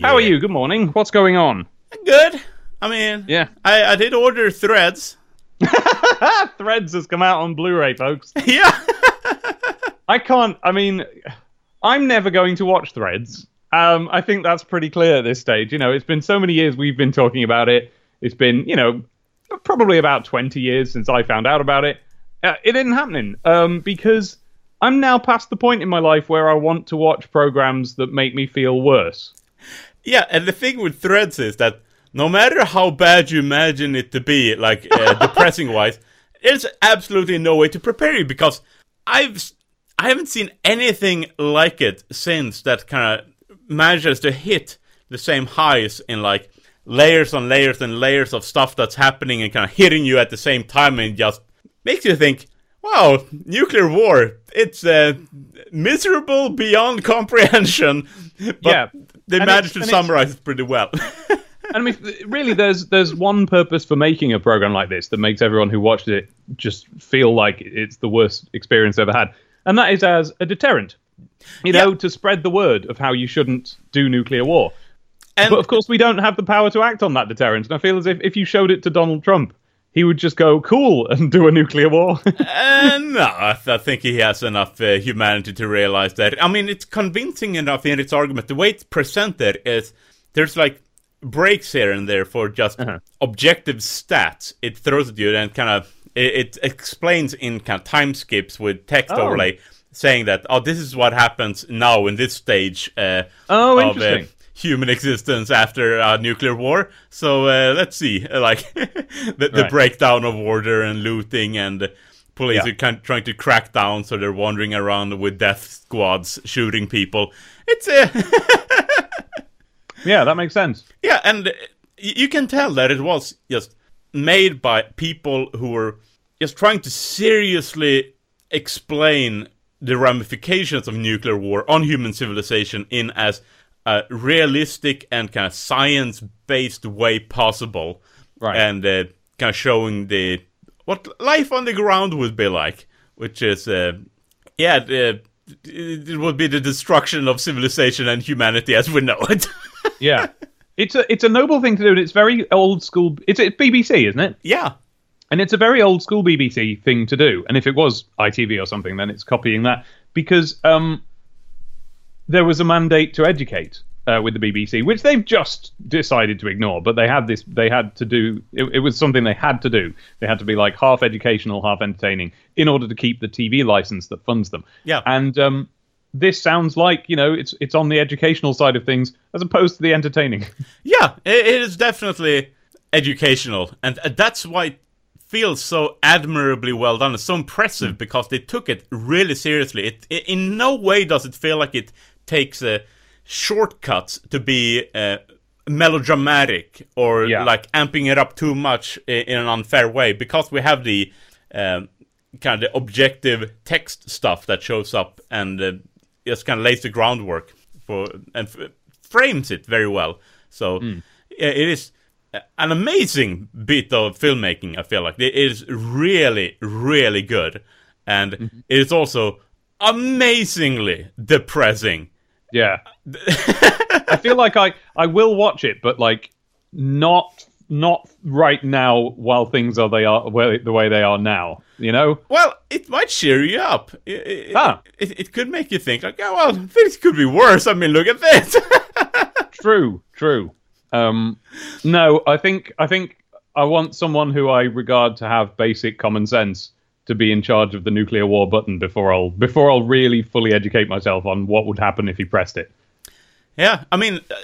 How are you? Good morning. What's going on? Good. I mean, Yeah. I, I did order threads. Threads has come out on Blu-ray, folks. yeah. I can't. I mean, I'm never going to watch Threads. Um, I think that's pretty clear at this stage. You know, it's been so many years we've been talking about it. It's been, you know, probably about 20 years since I found out about it. Uh, it isn't happening um, because I'm now past the point in my life where I want to watch programs that make me feel worse. Yeah, and the thing with threads is that no matter how bad you imagine it to be, like uh, depressing wise, there's absolutely no way to prepare you because I've I haven't seen anything like it since that kind of manages to hit the same highs in like layers on layers and layers of stuff that's happening and kind of hitting you at the same time and just makes you think, wow, nuclear war, it's uh, miserable beyond comprehension. But Yeah. They And managed to summarize it pretty well. And I mean, really, there's there's one purpose for making a program like this that makes everyone who watched it just feel like it's the worst experience ever had, and that is as a deterrent. You know, to spread the word of how you shouldn't do nuclear war. and But of course, we don't have the power to act on that deterrent. And I feel as if if you showed it to Donald Trump, he would just go cool and do a nuclear war. Uh, no, I, th- I think he has enough uh, humanity to realize that. I mean, it's convincing enough in its argument. The way it's presented is there's like breaks here and there for just objective stats. It throws at you and kind of it, it explains in kind of time skips with text Oh. overlay, saying that oh, this is what happens now in this stage. Uh, Oh, of, uh, interesting. Human existence after a nuclear war. So uh, let's see, like the, the Right. breakdown of order and looting and police Yeah. are kind trying to crack down, so they're wandering around with death squads shooting people. It's uh, yeah, that makes sense. yeah, and uh, you can tell that it was just made by people who were just trying to seriously explain the ramifications of nuclear war on human civilization in as a realistic and kind of science-based way possible, Right. And uh, kind of showing the what life on the ground would be like, which is uh, yeah. The, it would be the destruction of civilization and humanity as we know it. Yeah, it's a it's a noble thing to do, and it's very old school. It's, it's BBC, isn't it? yeah, And it's a very old school BBC thing to do. And if it was ITV or something, then it's copying that because um, there was a mandate to educate uh, with the BBC, which they've just decided to ignore. But they had this, they had to do. It, it was something they had to do. They had to be like half educational, half entertaining, in order to keep the TV license that funds them. Yeah. And um, this sounds like you know it's it's on the educational side of things as opposed to the entertaining. Yeah, it, it is definitely educational, and uh, that's why it feels so admirably well done. It's so impressive because they took it really seriously. It, it in no way does it feel like it takes uh, shortcuts to be uh, melodramatic or Yeah. like amping it up too much in, an unfair way because we have the um, kind of the objective text stuff that shows up and uh, just kind of lays the groundwork for and f- frames it very well. So yeah, it is an amazing bit of filmmaking. I feel like it is really, really good, and it is also amazingly depressing. Yeah. I feel like I I will watch it, but like not not right now while things are they are well, the way they are now. You know? Well, it might cheer you up. It, it, Ah. it, it could make you think like, oh well, things could be worse. I mean, look at this. True, true. Um, no, I think I think I want someone who I regard to have basic common sense to be in charge of the nuclear war button before I'll before I'll really fully educate myself on what would happen if he pressed it. Yeah, I mean, uh,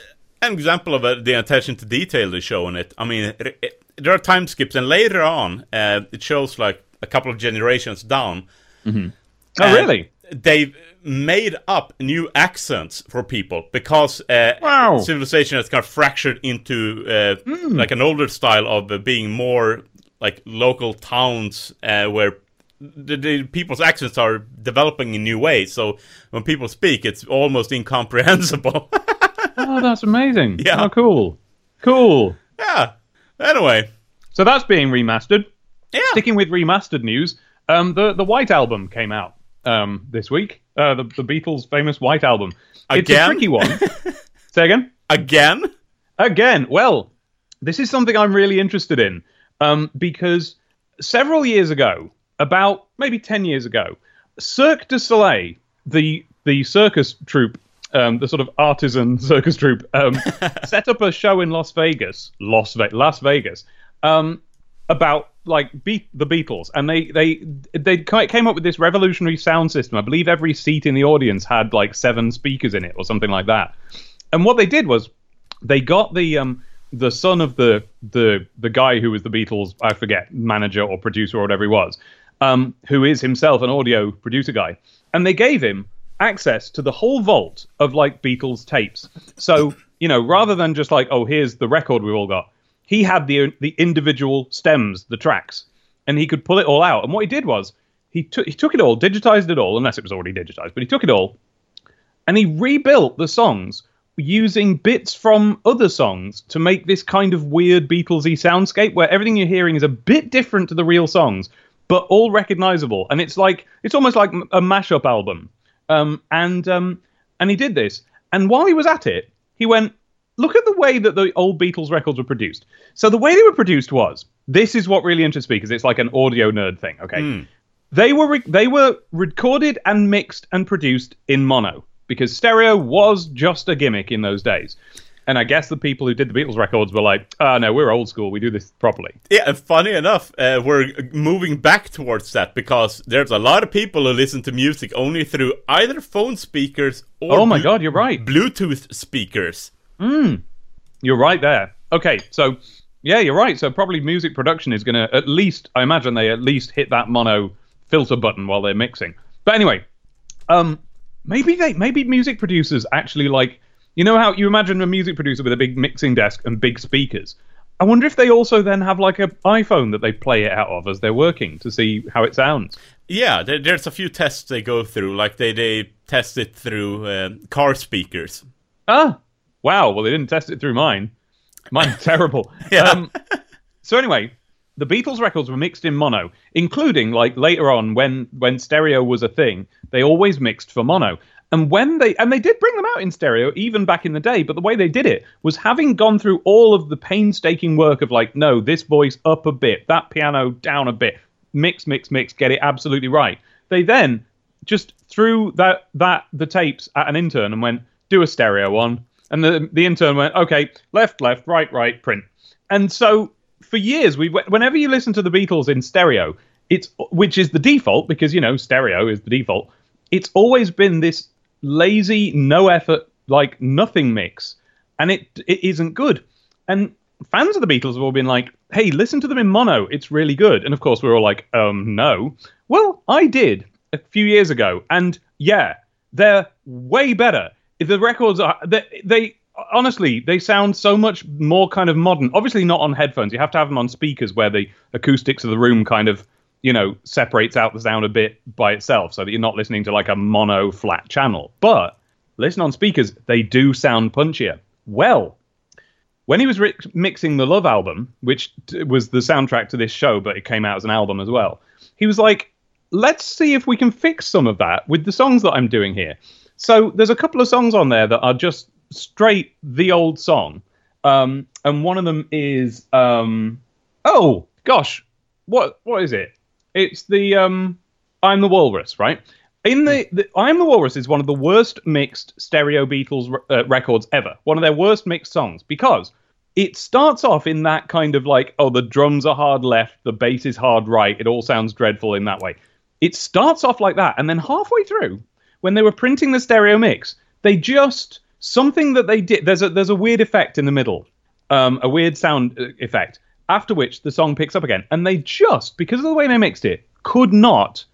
an example of uh, the attention to detail they show in it. I mean, it, it, there are time skips, and later on, uh, it shows like a couple of generations down. Oh, really? They've made up new accents for people because uh, Wow. civilization has kind of fractured into uh, like an older style of uh, being more like local towns uh, where the, the people's accents are developing in new ways. So when people speak, it's almost incomprehensible. Oh, that's amazing. Yeah. Oh, cool. Cool. yeah. Anyway, So that's being remastered. yeah. Sticking with remastered news, um, the the White Album came out um, this week. Uh, the the Beatles' famous White Album. It's a Again? tricky one. Say again. Again? Again, well, this is something I'm really interested in um, because several years ago, about maybe 10 years ago, Cirque du Soleil, the, the circus troupe, um, the sort of artisan circus troupe, um, set up a show in Las Vegas, Las, Ve- Las Vegas, um, about like Be- the Beatles, and they they they came up with this revolutionary sound system. I believe every seat in the audience had like seven speakers in it, or something like that. And what they did was they got the um the son of the the the guy who was the Beatles, I forget, manager or producer or whatever he was, um, who is himself an audio producer guy, and they gave him access to the whole vault of like Beatles tapes. So you know, rather than just like, oh, here's the record we've all got, he had the the individual stems, the tracks, and he could pull it all out. And what he did was he took he took it all, digitized it all, unless it was already digitized, but he took it all, and he rebuilt the songs using bits from other songs to make this kind of weird Beatlesy soundscape where everything you're hearing is a bit different to the real songs, but all recognizable. And it's like it's almost like a mashup album. Um, and um, and he did this. And while he was at it, he went, look at the way that the old Beatles records were produced. So the way they were produced was this is what really interests me because it's like an audio nerd thing. Okay, they were re- they were recorded and mixed and produced in mono because stereo was just a gimmick in those days. And I guess the people who did the Beatles records were like, oh, no, we're old school. We do this properly." Yeah, and funny enough, uh, we're moving back towards that because there's a lot of people who listen to music only through either phone speakers or Oh my God, you're right. Bluetooth speakers. Hmm. You're right there. Okay, so yeah, you're right. So probably music production is going to at least, I imagine they at least hit that mono filter button while they're mixing. But anyway, um, maybe they, maybe music producers actually like, you know how you imagine a music producer with a big mixing desk and big speakers. I wonder if they also then have like an iPhone that they play it out of as they're working to see how it sounds. Yeah, there, there's a few tests they go through, like they they test it through uh, car speakers. Ah, wow. Well, they didn't test it through mine. Mine's terrible. Yeah. Um, so anyway, the Beatles records were mixed in mono, including like later on when when stereo was a thing. They always mixed for mono. And when they and they did bring them out in stereo even back in the day, but the way they did it was having gone through all of the painstaking work of like, no, this voice up a bit, that piano down a bit, mix, mix, mix, get it absolutely right. They then just threw that that the tapes at an intern and went, do a stereo one. And the the intern went, okay, left, left, right, right, print. And so for years, we whenever you listen to the Beatles in stereo, it's which is the default because you know stereo is the default. It's always been this lazy, no effort, like nothing mix, and it it isn't good. And fans of the Beatles have all been like, "Hey, listen to them in mono; it's really good." And of course, we're all like, "Um, no." Well, I did a few years ago, and yeah, they're way better. The records are they, they honestly they sound so much more kind of modern. Obviously, not on headphones. You have to have them on speakers where the acoustics of the room kind of you know separates out the sound a bit by itself, so that you're not listening to like a mono flat channel. But listen on speakers, they do sound punchier. Well, when he was mixing the Love album, which t- was the soundtrack to this show, but it came out as an album as well, he was like, let's see if we can fix some of that with the songs that I'm doing here. So there's a couple of songs on there that are just straight the old song. Um, and one of them is, um, oh gosh, what what is it? It's the um, I'm the Walrus, right? In the, the I'm the Walrus is one of the worst mixed stereo Beatles uh, records ever. One of their worst mixed songs because it starts off in that kind of like, oh, the drums are hard left, the bass is hard right. It all sounds dreadful in that way. It starts off like that, and then halfway through, when they were printing the stereo mix, they just something that they did. There's a there's a weird effect in the middle, um, a weird sound uh, effect. After which the song picks up again, and they just because of the way they mixed it, could not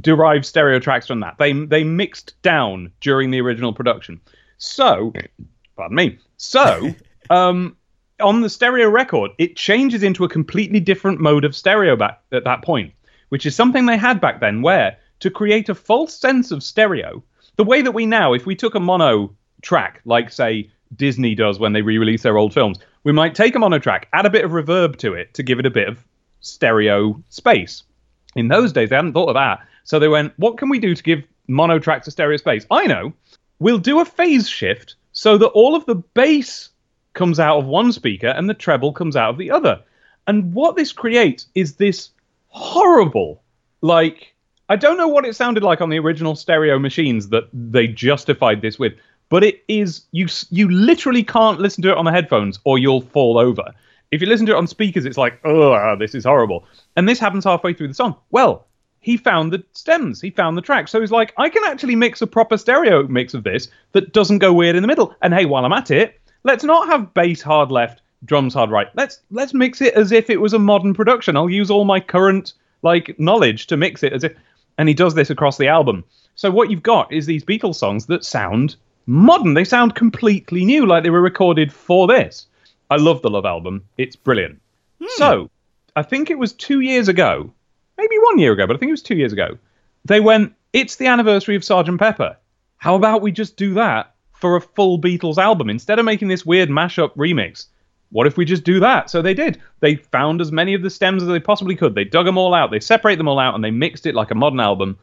derive stereo tracks from that. They they mixed down during the original production. So, pardon me. So, um, on the stereo record, it changes into a completely different mode of stereo back at that point, which is something they had back then, where to create a false sense of stereo, the way that we now, if we took a mono track, like say Disney does when they re-release their old films, we might take them on a track, add a bit of reverb to it to give it a bit of stereo space. In those days, they hadn't thought of that. So they went, what can we do to give mono tracks a stereo space? I know. We'll do a phase shift so that all of the bass comes out of one speaker and the treble comes out of the other. And what this creates is this horrible, like, I don't know what it sounded like on the original stereo machines that they justified this with, but it is you you literally can't listen to it on the headphones or you'll fall over. If you listen to it on speakers, it's like, oh, this is horrible. And this happens halfway through the song. Well, he found the stems, he found the track. So he's like, I can actually mix a proper stereo mix of this that doesn't go weird in the middle. And hey, while I'm at it, let's not have bass hard left, drums hard right. Let's let's mix it as if it was a modern production. I'll use all my current like knowledge to mix it as if and he does this across the album. So what you've got is these Beatles songs that sound modern. They sound completely new, like they were recorded for this. I love the Love album. It's brilliant. Hmm. So, I think it was two years ago, maybe one year ago, but I think it was two years ago. They went, it's the anniversary of Sergeant Pepper. How about we just do that for a full Beatles album instead of making this weird mashup remix? What if we just do that? So they did. They found as many of the stems as they possibly could. They dug them all out. They separated them all out and they mixed it like a modern album.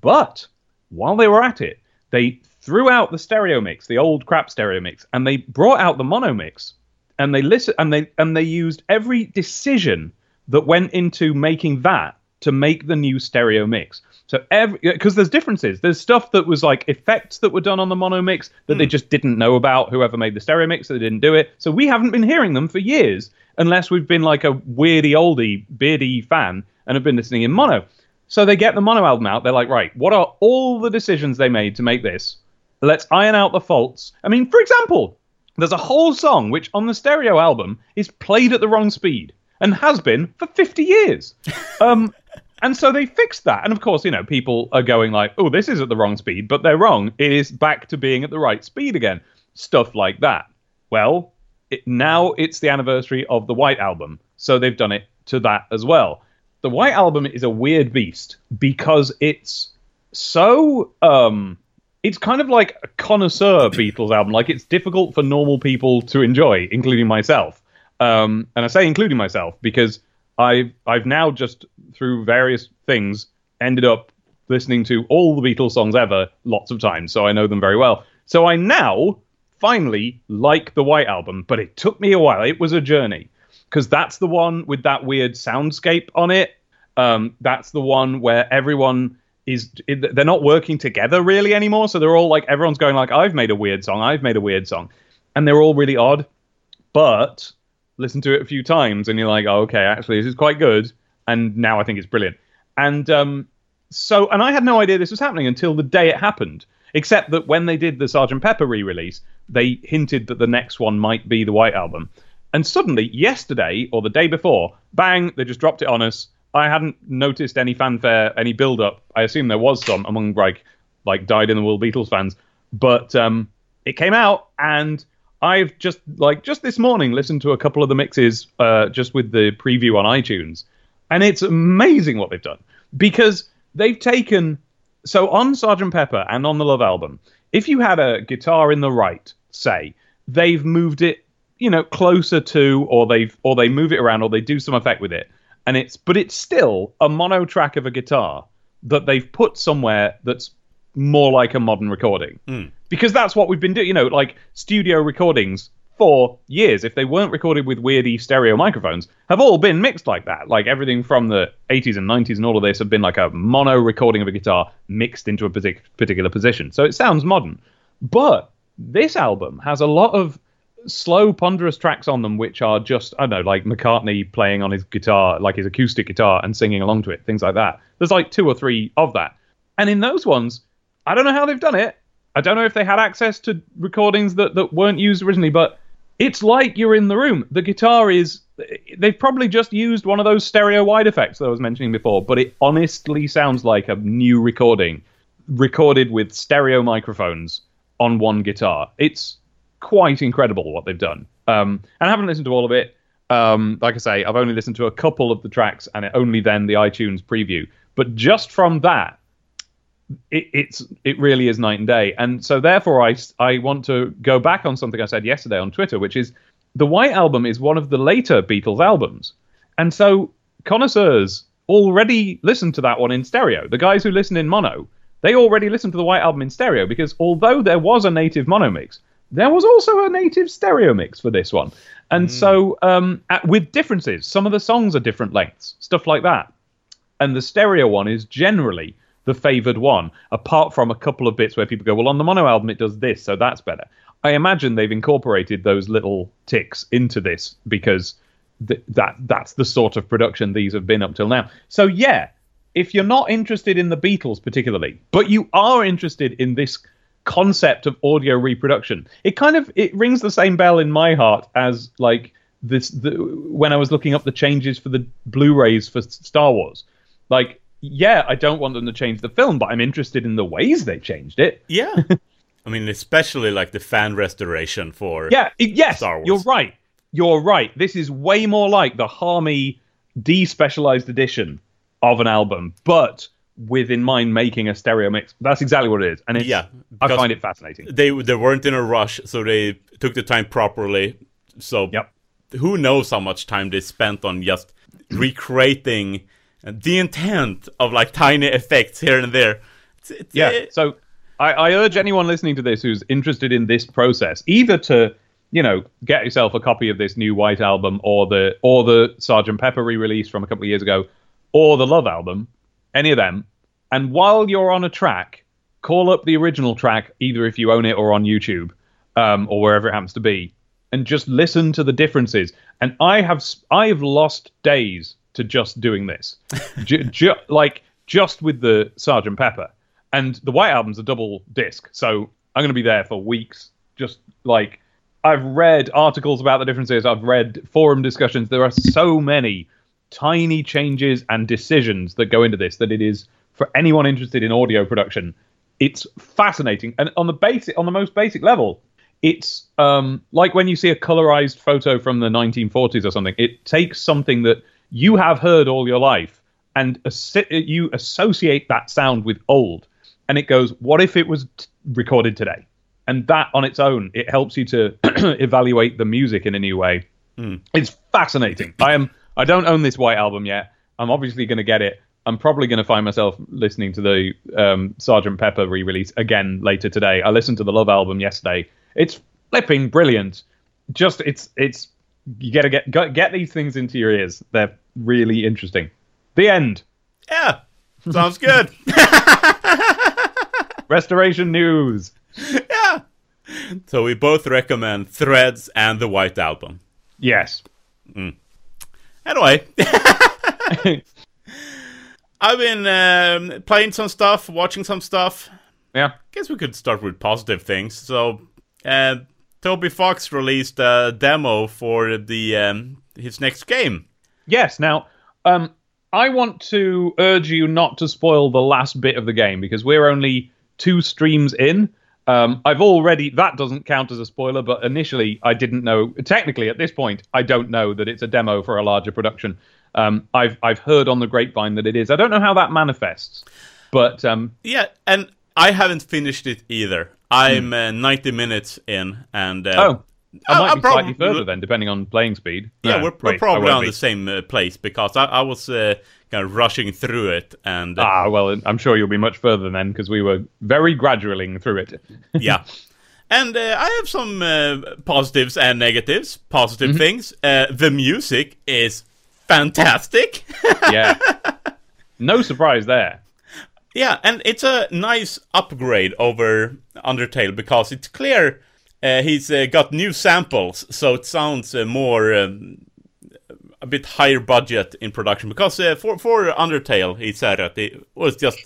But while they were at it, they threw out the stereo mix, the old crap stereo mix, and they brought out the mono mix. And they listen and they and they used every decision that went into making that to make the new stereo mix. So every because there's differences. There's stuff that was like effects that were done on the mono mix that mm. they hmm. just didn't know about. Whoever made the stereo mix, so they didn't do it. So we haven't been hearing them for years, unless we've been like a weirdy oldie beardy fan and have been listening in mono. So they get the mono album out. They're like, right, what are all the decisions they made to make this? Let's iron out the faults. I mean, for example, there's a whole song which on the stereo album is played at the wrong speed and has been for 50 years. Um, and so they fixed that. And of course, you know, people are going like, oh, this is at the wrong speed, but they're wrong. It is back to being at the right speed again. Stuff like that. Well, it, now it's the anniversary of the White Album. So they've done it to that as well. The White Album is a weird beast because it's so um it's kind of like a connoisseur Beatles album. Like it's difficult for normal people to enjoy, including myself. Um, and I say including myself because I've I've now just through various things ended up listening to all the Beatles songs ever lots of times, so I know them very well. So I now finally like the White Album, but it took me a while. It was a journey because that's the one with that weird soundscape on it. Um, that's the one where everyone is they're not working together really anymore. So they're all like everyone's going like I've made a weird song, I've made a weird song, and they're all really odd. But listen to it a few times, and you're like, oh, okay, actually this is quite good, and now I think it's brilliant. And um, so, and I had no idea this was happening until the day it happened. Except that when they did the Sergeant Pepper re-release, they hinted that the next one might be the White Album. And suddenly, yesterday or the day before, bang, they just dropped it on us I hadn't noticed any fanfare, any build up. I assume there was some among like like died in the wool Beatles fans, but um, it came out and I've just like just this morning listened to a couple of the mixes uh, just with the preview on iTunes, and it's amazing what they've done. Because they've taken so on Sergeant Pepper and on the Love album, if you had a guitar in the right, say, they've moved it, you know, closer to, or they've or they move it around, or they do some effect with it and it's but it's still a mono track of a guitar that they've put somewhere that's more like a modern recording. Mm. because that's what we've been doing you know like studio recordings for years if they weren't recorded with weirdy stereo microphones have all been mixed like that. Like everything from the 80s and 90s and all of this have been like a mono recording of a guitar mixed into a particular position. So it sounds modern. But this album has a lot of slow, ponderous tracks on them, which are just I don't know, like McCartney playing on his guitar, like his acoustic guitar, and singing along to it, things like that. There's like two or three of that, and in those ones, I don't know how they've done it. I don't know if they had access to recordings that that weren't used originally, but it's like you're in the room. The guitar is they've probably just used one of those stereo wide effects that I was mentioning before, but it honestly sounds like a new recording, recorded with stereo microphones on one guitar. It's quite incredible what they've done. Um, and I haven't listened to all of it. Um, like I say, I've only listened to a couple of the tracks and only then the iTunes preview. But just from that, it, it's it really is night and day. And so therefore, I I want to go back on something I said yesterday on Twitter, which is the White Album is one of the later Beatles albums, and so connoisseurs already listen to that one in stereo. The guys who listen in mono, they already listen to the White Album in stereo because although there was a native mono mix, there was also a native stereo mix for this one. And so, um, at, with differences, some of the songs are different lengths, stuff like that. And the stereo one is generally the favored one, apart from a couple of bits where people go, well, on the mono album it does this, so that's better. I imagine they've incorporated those little ticks into this because th- that that's the sort of production these have been up till now. So yeah, if you're not interested in the Beatles particularly, but you are interested in this concept of audio reproduction, it kind of it rings the same bell in my heart as like this the, when I was looking up the changes for the Blu-rays for Star Wars. Like, yeah, I don't want them to change the film, but I'm interested in the ways they changed it. Yeah. I mean, especially like the fan restoration for. Yeah, it- yes, Star Wars. you're right. You're right. This is way more like the Harmy despecialized edition of an album, but with in mind making a stereo mix. That's exactly what it is, and it's, Yeah, I find it fascinating. They they weren't in a rush, so they took the time properly. So Yep. who knows how much time they spent on just recreating the intent of like tiny effects here and there. It's, it's, Yeah. eh, So I, I urge anyone listening to this who's interested in this process either to you know get yourself a copy of this new White album or the or the Sergeant Pepper re-release from a couple of years ago or the Love album, any of them. And while you're on a track, call up the original track either if you own it or on YouTube um, or wherever it happens to be, and just listen to the differences. And I have I have lost days to just doing this, ju- ju- like just with the Sergeant Pepper. And the White Album's a double disc, so I'm going to be there for weeks. Just like I've read articles about the differences, I've read forum discussions. There are so many tiny changes and decisions that go into this that it is for anyone interested in audio production. It's fascinating, and on the basic, on the most basic level, it's um, like when you see a colorized photo from the 1940s or something. It takes something that you have heard all your life and you associate that sound with old, and it goes, "What if it was t- recorded today?" And that on its own, it helps you to evaluate the music in a new way. It's fascinating. I am. I don't own this White album yet. I'm obviously going to get it. I'm probably going to find myself listening to the um, Sergeant Pepper re-release again later today. I listened to the Love album yesterday. It's flipping brilliant. Just it's it's you gotta get get, get these things into your ears. They're really interesting. The end. yeah, sounds good. Restoration news. yeah. So we both recommend Threads and the White Album. Yes. Anyway, I've been um, playing some stuff, watching some stuff. Yeah. Guess we could start with positive things. So, uh, Toby Fox released a demo for the um, his next game. Yes. Now, um, I want to urge you not to spoil the last bit of the game because we're only two streams in. Um, I've already that doesn't count as a spoiler, but initially I didn't know. Technically, at this point, I don't know that it's a demo for a larger production. Um, I've I've heard on the grapevine that it is. I don't know how that manifests, but um, Yeah, and I haven't finished it either. I'm uh, 90 minutes in, and uh, oh, I might I be prob- slightly further then, depending on playing speed. yeah, No, we're, we're wait, probably on be. the same uh, place because I, I was uh, kind of rushing through it, and uh, Ah, well, I'm sure you'll be much further then because we were very gradualing through it. yeah. And uh, I have some uh, positives and negatives. Positive Mm-hmm. things. Uh, the music is fantastic. yeah. No surprise there. yeah, and it's a nice upgrade over Undertale because it's clear uh, he's uh, got new samples, so it sounds uh, more um, a bit higher budget in production. Because uh, for for Undertale, he said that it was just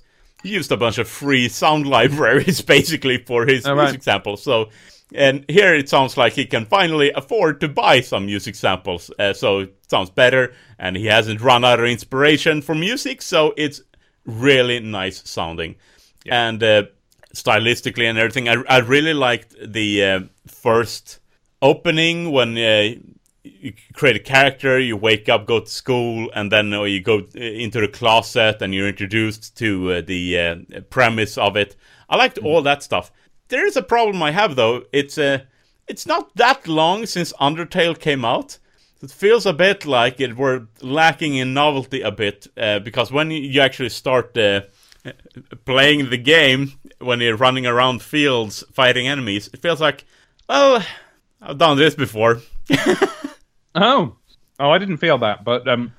he used a bunch of free sound libraries basically for his right. music samples. So. And here it sounds like he can finally afford to buy some music samples, uh, so it sounds better. And he hasn't run out of inspiration for music, so it's really nice sounding. And uh, stylistically and everything, I, I really liked the uh, first opening when uh, you create a character, you wake up, go to school, and then uh, you go uh, into the closet and you're introduced to uh, the uh, premise of it. I liked all that stuff. There is a problem I have though. It's uh, it's not that long since Undertale came out. It feels a bit like it were lacking in novelty a bit uh, because when you- you actually start uh, playing the game, when you're running around fields fighting enemies, it feels like Well, I've done this before. Oh, oh, I didn't feel that, but um,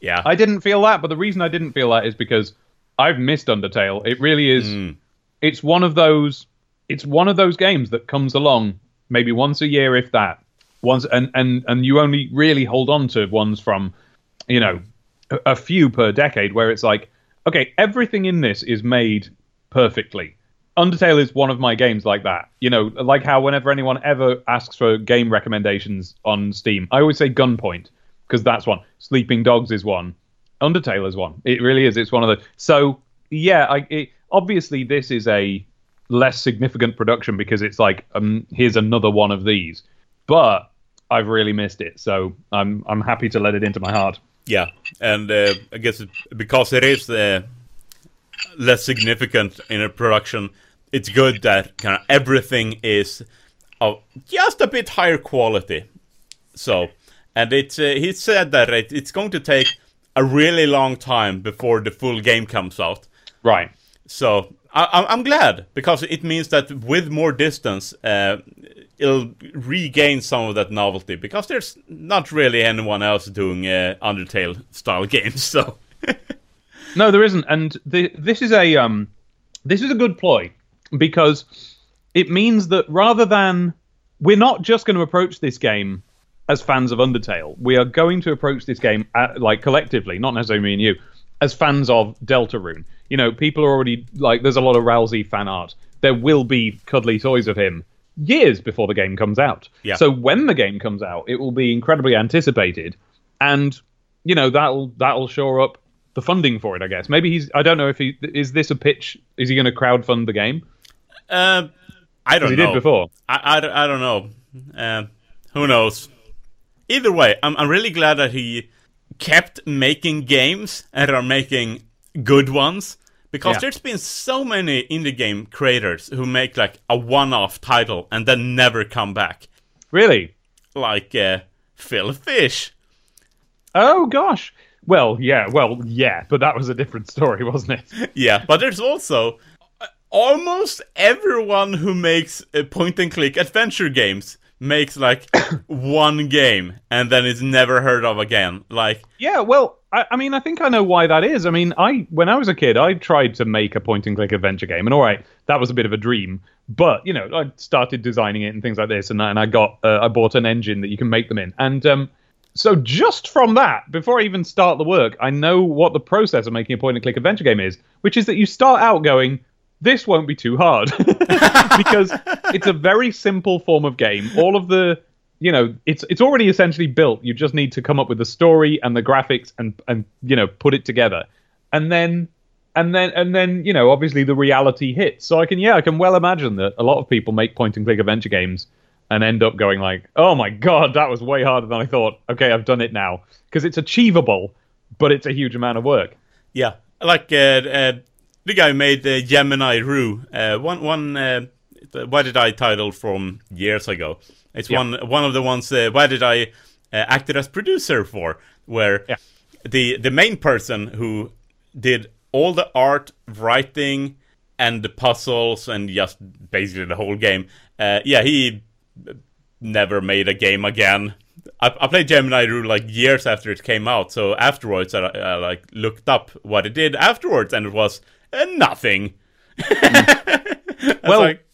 Yeah. I didn't feel that. But the reason I didn't feel that is because I've missed Undertale. It really is. Mm. It's one of those. It's one of those games that comes along maybe once a year, if that. Once and and and you only really hold on to ones from, you know, a, a few per decade, where it's like, okay, everything in this is made perfectly. Undertale is one of my games like that. You know, like how whenever anyone ever asks for game recommendations on Steam, I always say Gunpoint because that's one. Sleeping Dogs is one. Undertale is one. It really is. It's one of the. So yeah, I it, obviously this is a less significant production because it's like um here's another one of these, but I've really missed it. So I'm I'm happy to let it into my heart. Yeah, and uh, I guess it, because it is uh, less significant in a production, it's good that kind of everything is of just a bit higher quality. So, and it's uh, he said that it, it's going to take a really long time before the full game comes out. Right. So I, I'm- I'm glad because it means that with more distance, uh, it'll regain some of that novelty because there's not really anyone else doing uh, Undertale style games. So No, there isn't, and the, this is a um, this is a good ploy because it means that rather than we're not just going to approach this game as fans of Undertale, we are going to approach this game at, like collectively, not necessarily me and you, as fans of Deltarune. You know, people are already like, there's a lot of Ralsei fan art. There will be cuddly toys of him years before the game comes out. Yeah. So when the game comes out, it will be incredibly anticipated, and you know that'll that'll shore up the funding for it. I guess maybe he's. I don't know if he is this a pitch. Is he going to crowdfund the game? Uh, I don't He know. did before. I, I, don't- I don't know. Uh, who knows? Either way, I'm, I'm really glad that he kept making games and are making good ones because Yeah. there's been so many indie game creators who make like a one-off title and then never come back, Really? like uh, Phil Fish. Oh gosh. Well, yeah. Well, yeah. But that was a different story, wasn't it? Yeah, but there's also almost everyone who makes uh, point-and-click adventure games makes like one game and then is never heard of again. Like Yeah, well, I, I mean, I think I know why that is. I mean, I when I was a kid, I tried to make a point-and-click adventure game, and all right, that was a bit of a dream. But you know, I started designing it and things like this, and, I- and I got uh, I bought an engine that you can make them in, and um, so just from that, before I even start the work, I know what the process of making a point-and-click adventure game is, which is that you start out going, this won't be too hard because it's a very simple form of game. All of the you know, it's it's already essentially built. You just need to come up with the story and the graphics and and you know put it together, and then and then and then you know obviously the reality hits. So I can yeah I can well imagine that a lot of people make point and click adventure games and end up going like, oh my god, that was way harder than I thought. Okay, I've done it now because it's achievable, but it's a huge amount of work. Yeah, like uh, uh, the guy who made uh, Gemini Rue. Uh, one one. Uh, Wadjet Eye title from years ago? It's Yeah. one one of the ones. Uh, Wadjet Eye uh, acted as producer for? Where Yeah. the the main person who did all the art, writing, and the puzzles, and just basically the whole game. Uh, yeah, he never made a game again. I, I played Gemini Rue like years after it came out, so afterwards I, I like looked up what it did afterwards, and it was uh, nothing. Well, like,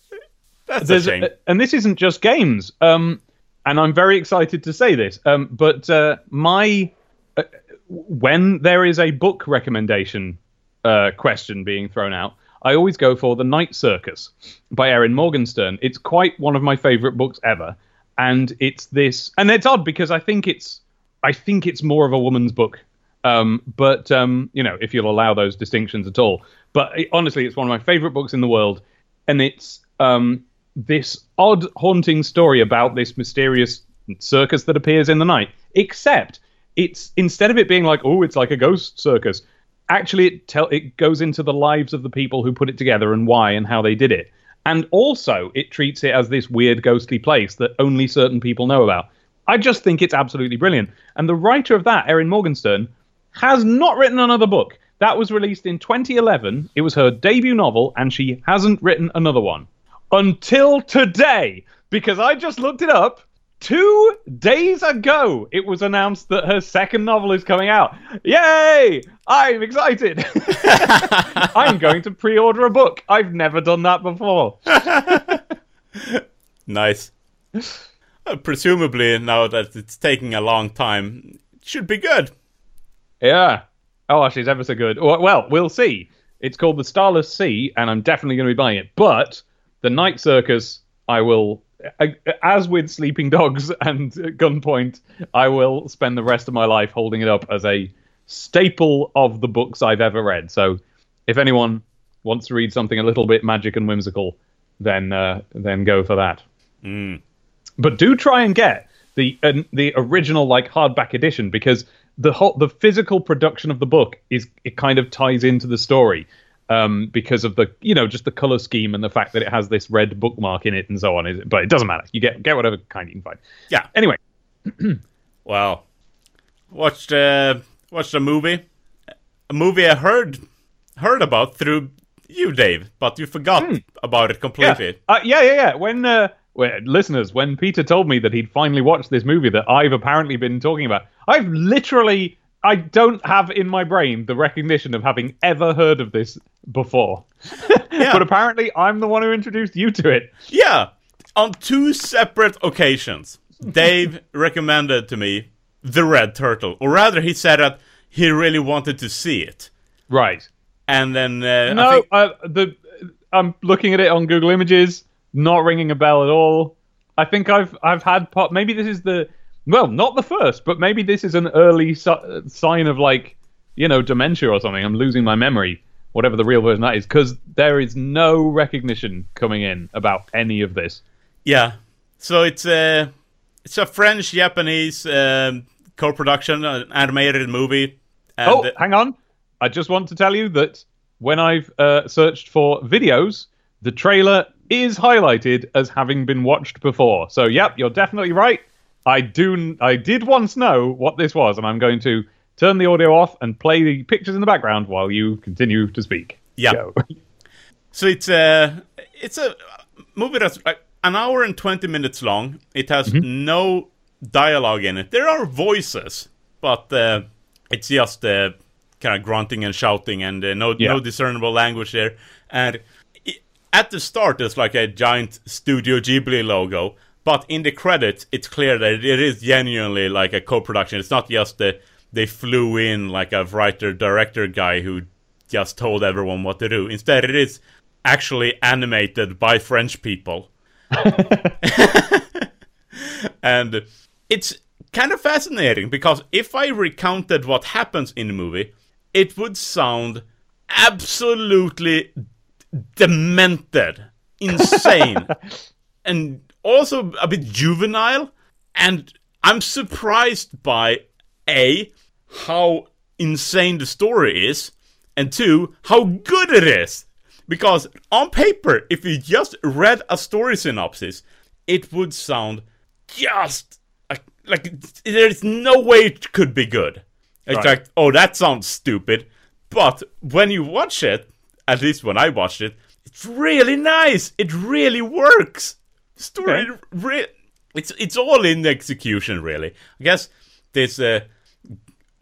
that's a shame. and this isn't just games. Um, and I'm very excited to say this. Um, but uh, my uh, when there is a book recommendation uh, question being thrown out, I always go for The Night Circus by Erin Morgenstern. It's quite one of my favorite books ever, and it's this, and it's odd because I think it's, I think it's more of a woman's book. Um, but um, you know, if you'll allow those distinctions at all. But it, honestly, it's one of my favorite books in the world, and it's um, this odd, haunting story about this mysterious circus that appears in the night. Except it's instead of it being like, oh, it's like a ghost circus, actually it tell it goes into the lives of the people who put it together and why and how they did it. And also, it treats it as this weird, ghostly place that only certain people know about. I just think it's absolutely brilliant. And the writer of that, Erin Morgenstern, has not written another book. That was released in 2011. It was her debut novel, and she hasn't written another one until today. because I just looked it up. Two days ago, it was announced that her second novel is coming out. Yay! I'm excited. I'm going to pre order a book. I've never done that before. Nice. Uh, presumably, now that it's taking a long time, it should be good. Yeah. Oh, she's ever so good. Well, well, see. It's called The Starless Sea, and I'm definitely going to be buying it. But The Night Circus, I will, as with Sleeping Dogs and Gunpoint, I will spend the rest of my life holding it up as a staple of the books I've ever read. So if anyone wants to read something a little bit magic and whimsical, then uh, then go for that. But do try and get the uh, the original like hardback edition because the whole the physical production of the book is it kind of ties into the story um, because of the you know just the color scheme and the fact that it has this red bookmark in it and so on. Is But it doesn't matter. You get get whatever kind you can find. Yeah. Anyway, Well, watched uh, watched a movie, a movie I heard heard about through you, Dave, but you forgot about it yeah, completely. uh, yeah, yeah, yeah. When uh, listeners, when Peter told me that he'd finally watched this movie that I've apparently been talking about, I've literally I don't have in my brain the recognition of having ever heard of this before. but apparently, I'm the one who introduced you to it. Yeah, on two separate occasions, Dave recommended to me the Red Turtle, or rather, he said that he really wanted to see it, Right. and then uh, I No, think, uh, the I'm looking at it on Google Images, not ringing a bell at all. I think I've I've had pot. Maybe this is the well, not the first, but maybe this is an early si- sign of like you know dementia or something. I'm losing my memory, whatever the real version that is, because there is no recognition coming in about any of this. yeah. So it's a it's a French Japanese um, co-production, an animated movie. Oh, uh, hang on. I just want to tell you that when I've uh, searched for videos, the trailer is highlighted as having been watched before. So, yep, you're definitely right. I do. I did once know what this was, and I'm going to turn the audio off and play the pictures in the background while you continue to speak. Yeah. So it's a it's a movie that's an hour and twenty minutes long. It has no dialogue in it. There are voices, but uh, it's just uh, kind of grunting and shouting, and uh, no Yeah. no discernible language there. And at the start, there's like a giant Studio Ghibli logo, but in the credits, it's clear that it is genuinely like a co-production. It's not just that they flew in like a writer director guy who just told everyone what to do. Instead, it is actually animated by French people. and it's kind of fascinating because if I recounted what happens in the movie, it would sound absolutely demented, insane, and also a bit juvenile. And I'm surprised by A, how insane the story is, and two, how good it is. Because on paper, if you just read a story synopsis, it would sound just like, like there's no way it could be good. It's Right. like, oh, that sounds stupid. But when you watch it, at least when I watched it, it's really nice. It really works. Story, Okay. re- it's it's all in the execution, really. I guess this uh,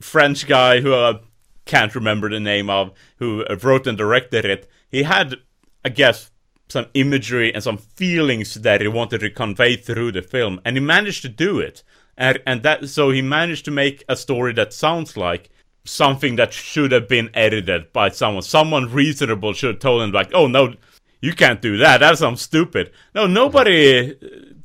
French guy who I can't remember the name of, who uh, wrote and directed it, he had, I guess, some imagery and some feelings that he wanted to convey through the film, and he managed to do it. And and that so he managed to make a story that sounds like something that should have been edited by someone. Someone reasonable should have told him like, "Oh no, you can't do that. That sounds stupid." No, nobody uh,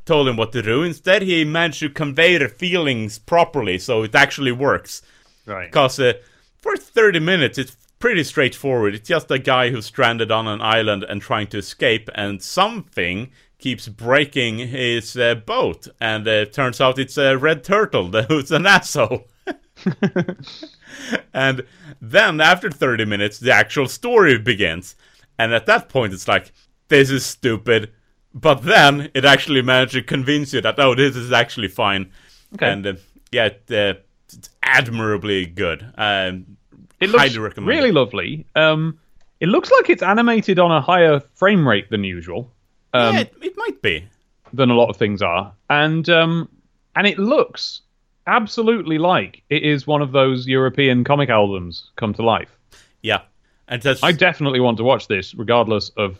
told him what to do. Instead, he managed to convey the feelings properly, so it actually works. Right. Because uh, for 30 minutes, it's pretty straightforward. It's just a guy who's stranded on an island and trying to escape, and something keeps breaking his uh, boat. And uh, turns out it's a red turtle who's an asshole. and then, after 30 minutes, the actual story begins. And at that point, it's like, this is stupid. But then, it actually managed to convince you that, oh, this is actually fine. Okay. And uh, yeah, it, uh, it's admirably good. Um, It looks highly recommend really it. lovely. Um, it looks like it's animated on a higher frame rate than usual. Um, yeah, it, it might be. than a lot of things are, and um, and it looks absolutely like it is one of those European comic albums come to life. Yeah, and that's I definitely want to watch this, regardless of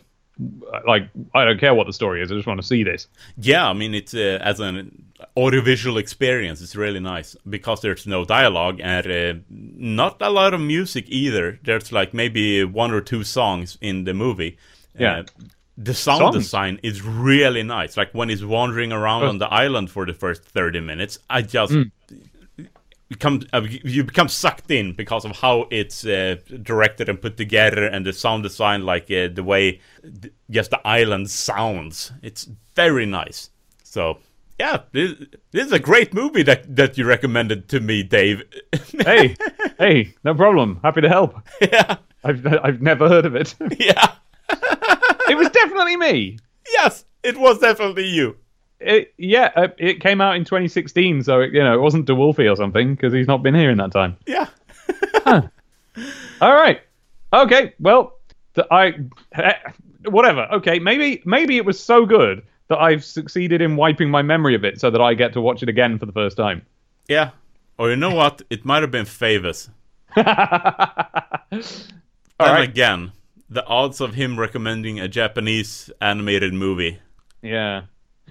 like I don't care what the story is. I just want to see this. yeah. I mean, it's uh, as an audiovisual experience, it's really nice because there's no dialogue and uh, not a lot of music either. There's like maybe one or two songs in the movie. Yeah. Uh, the sound Songs? design is really nice. Like when he's wandering around Oh. on the island for the first thirty minutes, I just Mm. become uh, you become sucked in because of how it's uh, directed and put together, and the sound design, like uh, the way th- just the island sounds. It's very nice. So yeah, this, this is a great movie that that you recommended to me, Dave. Hey, hey, no problem. Happy to help. yeah, I've I've never heard of it. yeah, it was definitely me. yes, it was definitely you. It, yeah, uh, it came out in 2016, so it, you know it wasn't DeWolfie or something because he's not been here in that time. Yeah. All right, okay, well, the, I eh, whatever. Okay, maybe maybe it was so good that I've succeeded in wiping my memory of it so that I get to watch it again for the first time. Yeah. Or you know what? It might have been Favors. All right. again, the odds of him recommending a Japanese animated movie. Yeah.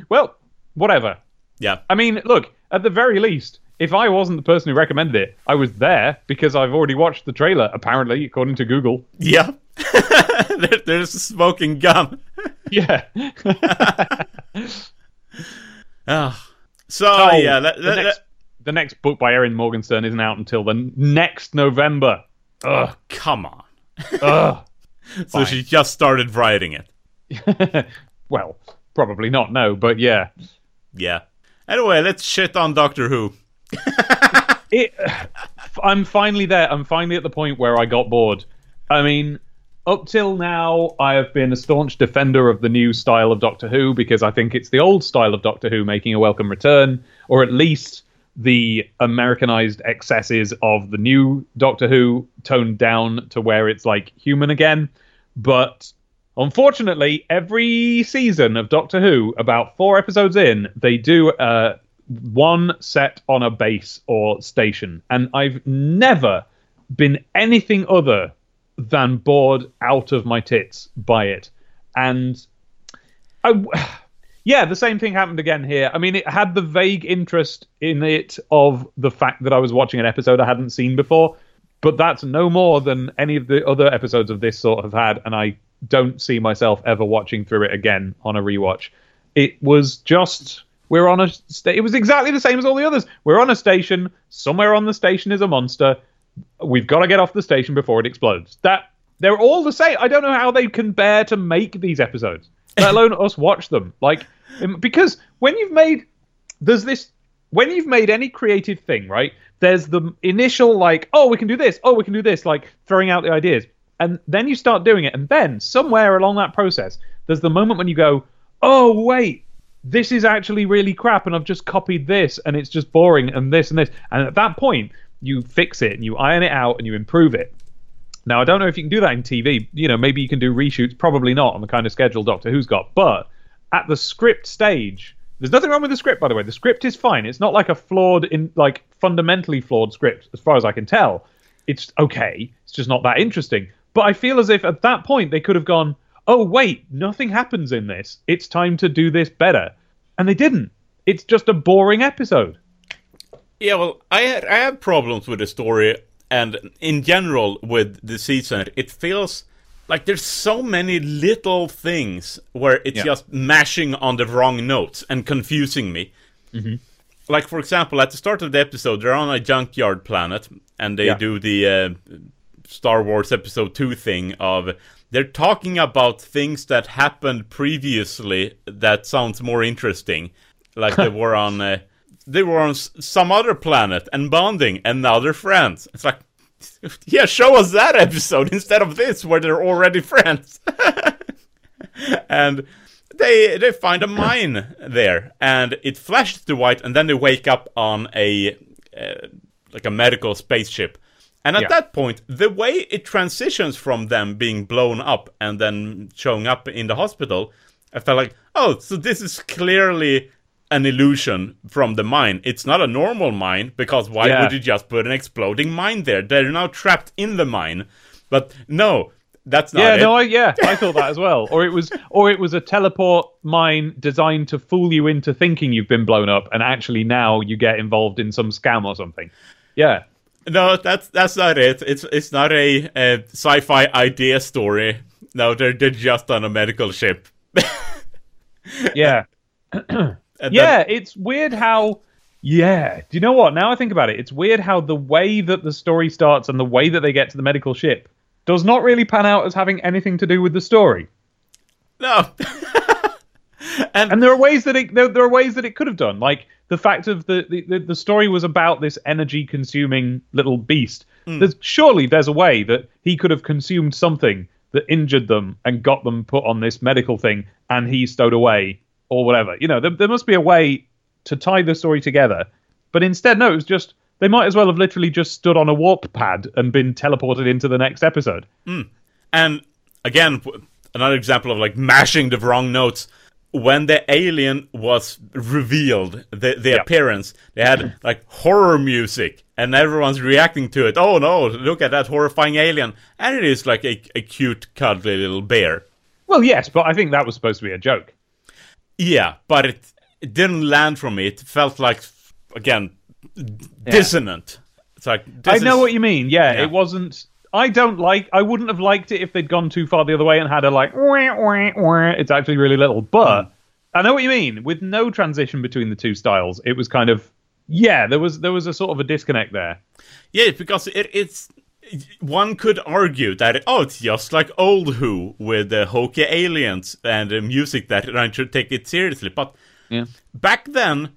Well, whatever. Yeah. I mean, look, at the very least, if I wasn't the person who recommended it, I was there because I've already watched the trailer, apparently, according to Google. Yeah. there, there's smoking gun. Yeah. Ah. So, Oh, yeah. Let, the, next, the next book by Erin Morgenstern isn't out until the next November. Ugh. come on. Ugh. So she just started writing it. well, probably not, no, but yeah. Yeah. Anyway, let's shit on Doctor Who. it I'm finally there. I'm finally at the point where I got bored. I mean, up till now, I have been a staunch defender of the new style of Doctor Who because I think it's the old style of Doctor Who making a welcome return, or at least the Americanized excesses of the new Doctor Who toned down to where it's like human again. But unfortunately, every season of Doctor Who, about four episodes in, they do uh, one set on a base or station, and I've never been anything other than bored out of my tits by it. And I, yeah, the same thing happened again here. I mean, it had the vague interest in it of the fact that I was watching an episode I hadn't seen before, but that's no more than any of the other episodes of this sort have had, and I don't see myself ever watching through it again on a rewatch. It was just we're on a sta- it was exactly the same as all the others. We're on a station, somewhere on the station is a monster. We've got to get off the station before it explodes. That they're all the same. I don't know how they can bear to make these episodes, let alone us watch them. Like because when you've made there's this when you've made any creative thing, right? There's the initial like, oh, we can do this, oh, we can do this, like throwing out the ideas, and then you start doing it, and then somewhere along that process, there's the moment when you go, oh, wait, this is actually really crap, and I've just copied this, and it's just boring, and this and this, and at that point, you fix it and you iron it out and you improve it. Now, I don't know if you can do that in TV. You know, maybe you can do reshoots. Probably not on the kind of schedule Doctor Who's got. But at the script stage, there's nothing wrong with the script, by the way. The script is fine. It's not like a flawed, in like fundamentally flawed script, as far as I can tell. It's okay. It's just not that interesting. But I feel as if at that point they could have gone, "Oh wait, nothing happens in this. It's time to do this better," and they didn't. It's just a boring episode. Yeah, well, I had, I have problems with the story and in general with the season. It feels like there's so many little things where it's Yeah. just mashing on the wrong notes and confusing me. Like for example, at the start of the episode, they're on a junkyard planet and they Yeah. do the uh, Star Wars Episode Two thing of. They're talking about things that happened previously that sounds more interesting. Like they were on uh, they were on some other planet and bonding, and now they're friends. It's like, yeah, show us that episode instead of this where they're already friends. and they they find a mine there, and it flashes to white, and then they wake up on a uh, like a medical spaceship. And at Yeah. that point, the way it transitions from them being blown up and then showing up in the hospital I felt like, oh, so this is clearly an illusion from the mine. It's not a normal mine because why Yeah. would you just put an exploding mine there? They're now trapped in the mine. But no, that's not yeah, it. no, I, yeah, I thought that as well. Or it was, or it was a teleport mine designed to fool you into thinking you've been blown up, and actually now you get involved in some scam or something. Yeah, No, that's that's not it. It's it's not a, a sci-fi idea story. No, they're they're just on a medical ship. yeah, And yeah. It's weird how. Yeah, do you know what? Now I think about it, it's weird how the way that the story starts and the way that they get to the medical ship does not really pan out as having anything to do with the story. no. and there are ways that it there, there are ways that it could have done like the fact of the the, the, the story was about this energy consuming little beast there's surely there's a way that he could have consumed something that injured them and got them put on this medical thing and he stowed away or whatever you know there, there must be a way to tie the story together but instead no it was just they might as well have literally just stood on a warp pad and been teleported into the next episode hmm. And again, another example of like mashing the wrong notes. When the alien was revealed, the the Yeah. appearance, they had like horror music, and everyone's reacting to it. Oh no! Look at that horrifying alien, and it is like a, a cute, cuddly little bear. well yes but i think that was supposed to be a joke Yeah, but it, it didn't land for me. It felt like again dissonant. It's like I know is- what you mean. Yeah, Yeah. it wasn't. I don't like. I wouldn't have liked it if they'd gone too far the other way and had a like. Wah, wah, wah. It's actually really little, but I know what you mean. With no transition between the two styles, it was kind of yeah. There was there was a sort of a disconnect there. Yeah, because it, it's one could argue that oh, it's just like old Who with the hokey aliens and the music that trying to take it seriously. But Yeah. back then,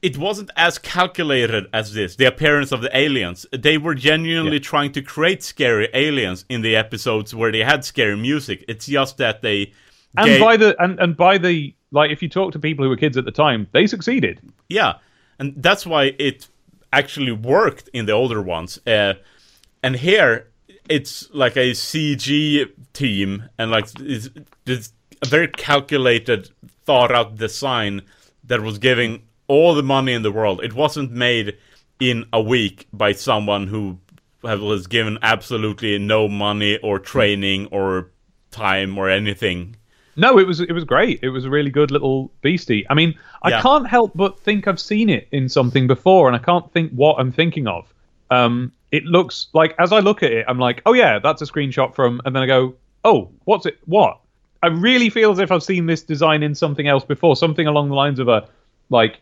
it wasn't as calculated as this. The appearance of the aliens, they were genuinely trying to create scary aliens in the episodes where they had scary music. It's just that they And gave- by the and, and by the like, if you talk to people who were kids at the time, they succeeded. Yeah, and that's why it actually worked in the older ones. Uh, and here, it's like a CG team, and like it's, it's a very calculated, thought out design that was giving all the money in the world. It wasn't made in a week by someone who was given absolutely no money or training or time or anything. No, it was it was great. It was a really good little beastie. I mean, I Yeah. can't help but think I've seen it in something before, and I can't think what I'm thinking of. Um, it looks like as I look at it, I'm like, oh yeah, that's a screenshot from, and then I go, oh, what's it? What? I really feel as if I've seen this design in something else before, something along the lines of a like,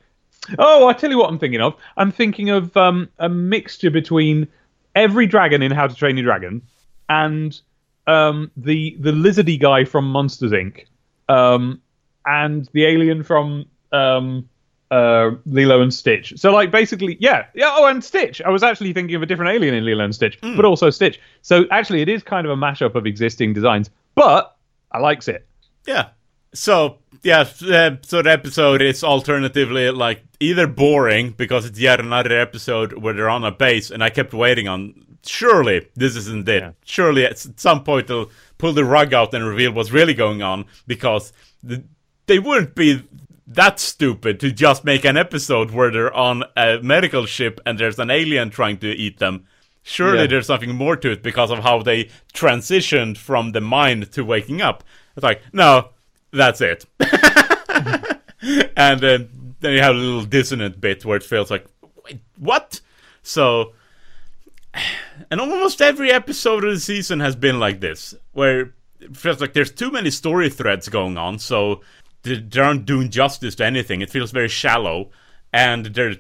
oh, I tell you what I'm thinking of. I'm thinking of um, a mixture between every dragon in How to Train Your Dragon and um, the the lizardy guy from Monsters Inc. Um, and the alien from um, uh, Lilo and Stitch. So like basically, yeah, yeah. Oh, and Stitch. I was actually thinking of a different alien in Lilo and Stitch, but also Stitch. So actually, it is kind of a mashup of existing designs, but I likes it. Yeah. So yeah, uh, so the episode is alternatively like either boring because it's yet another episode where they're on a base, and I kept waiting on. Surely this isn't it. Yeah. Surely at some point they'll pull the rug out and reveal what's really going on because the, they wouldn't be that stupid to just make an episode where they're on a medical ship and there's an alien trying to eat them. Surely Yeah. there's something more to it because of how they transitioned from the mind to waking up. It's like, no, that's it. and then then you have a little dissonant bit where it feels like, wait, what? So, and almost every episode of the season has been like this, where it feels like there's too many story threads going on, so they, aren't doing justice to anything. It feels very shallow, and they're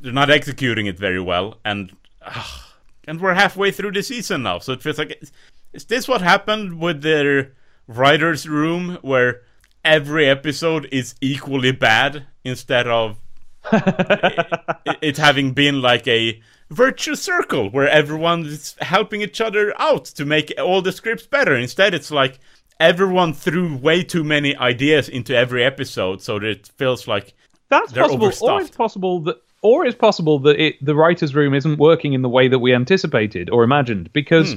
they're not executing it very well, and ah, and we're halfway through the season now, so it feels like is, is this what happened with their writers' room, where every episode is equally bad instead of it, it having been like a virtuous circle where everyone is helping each other out to make all the scripts better. Instead, it's like everyone threw way too many ideas into every episode, so that it feels like That's They're possible, or it's possible that, or it's possible that it, the writers' room isn't working in the way that we anticipated or imagined. Because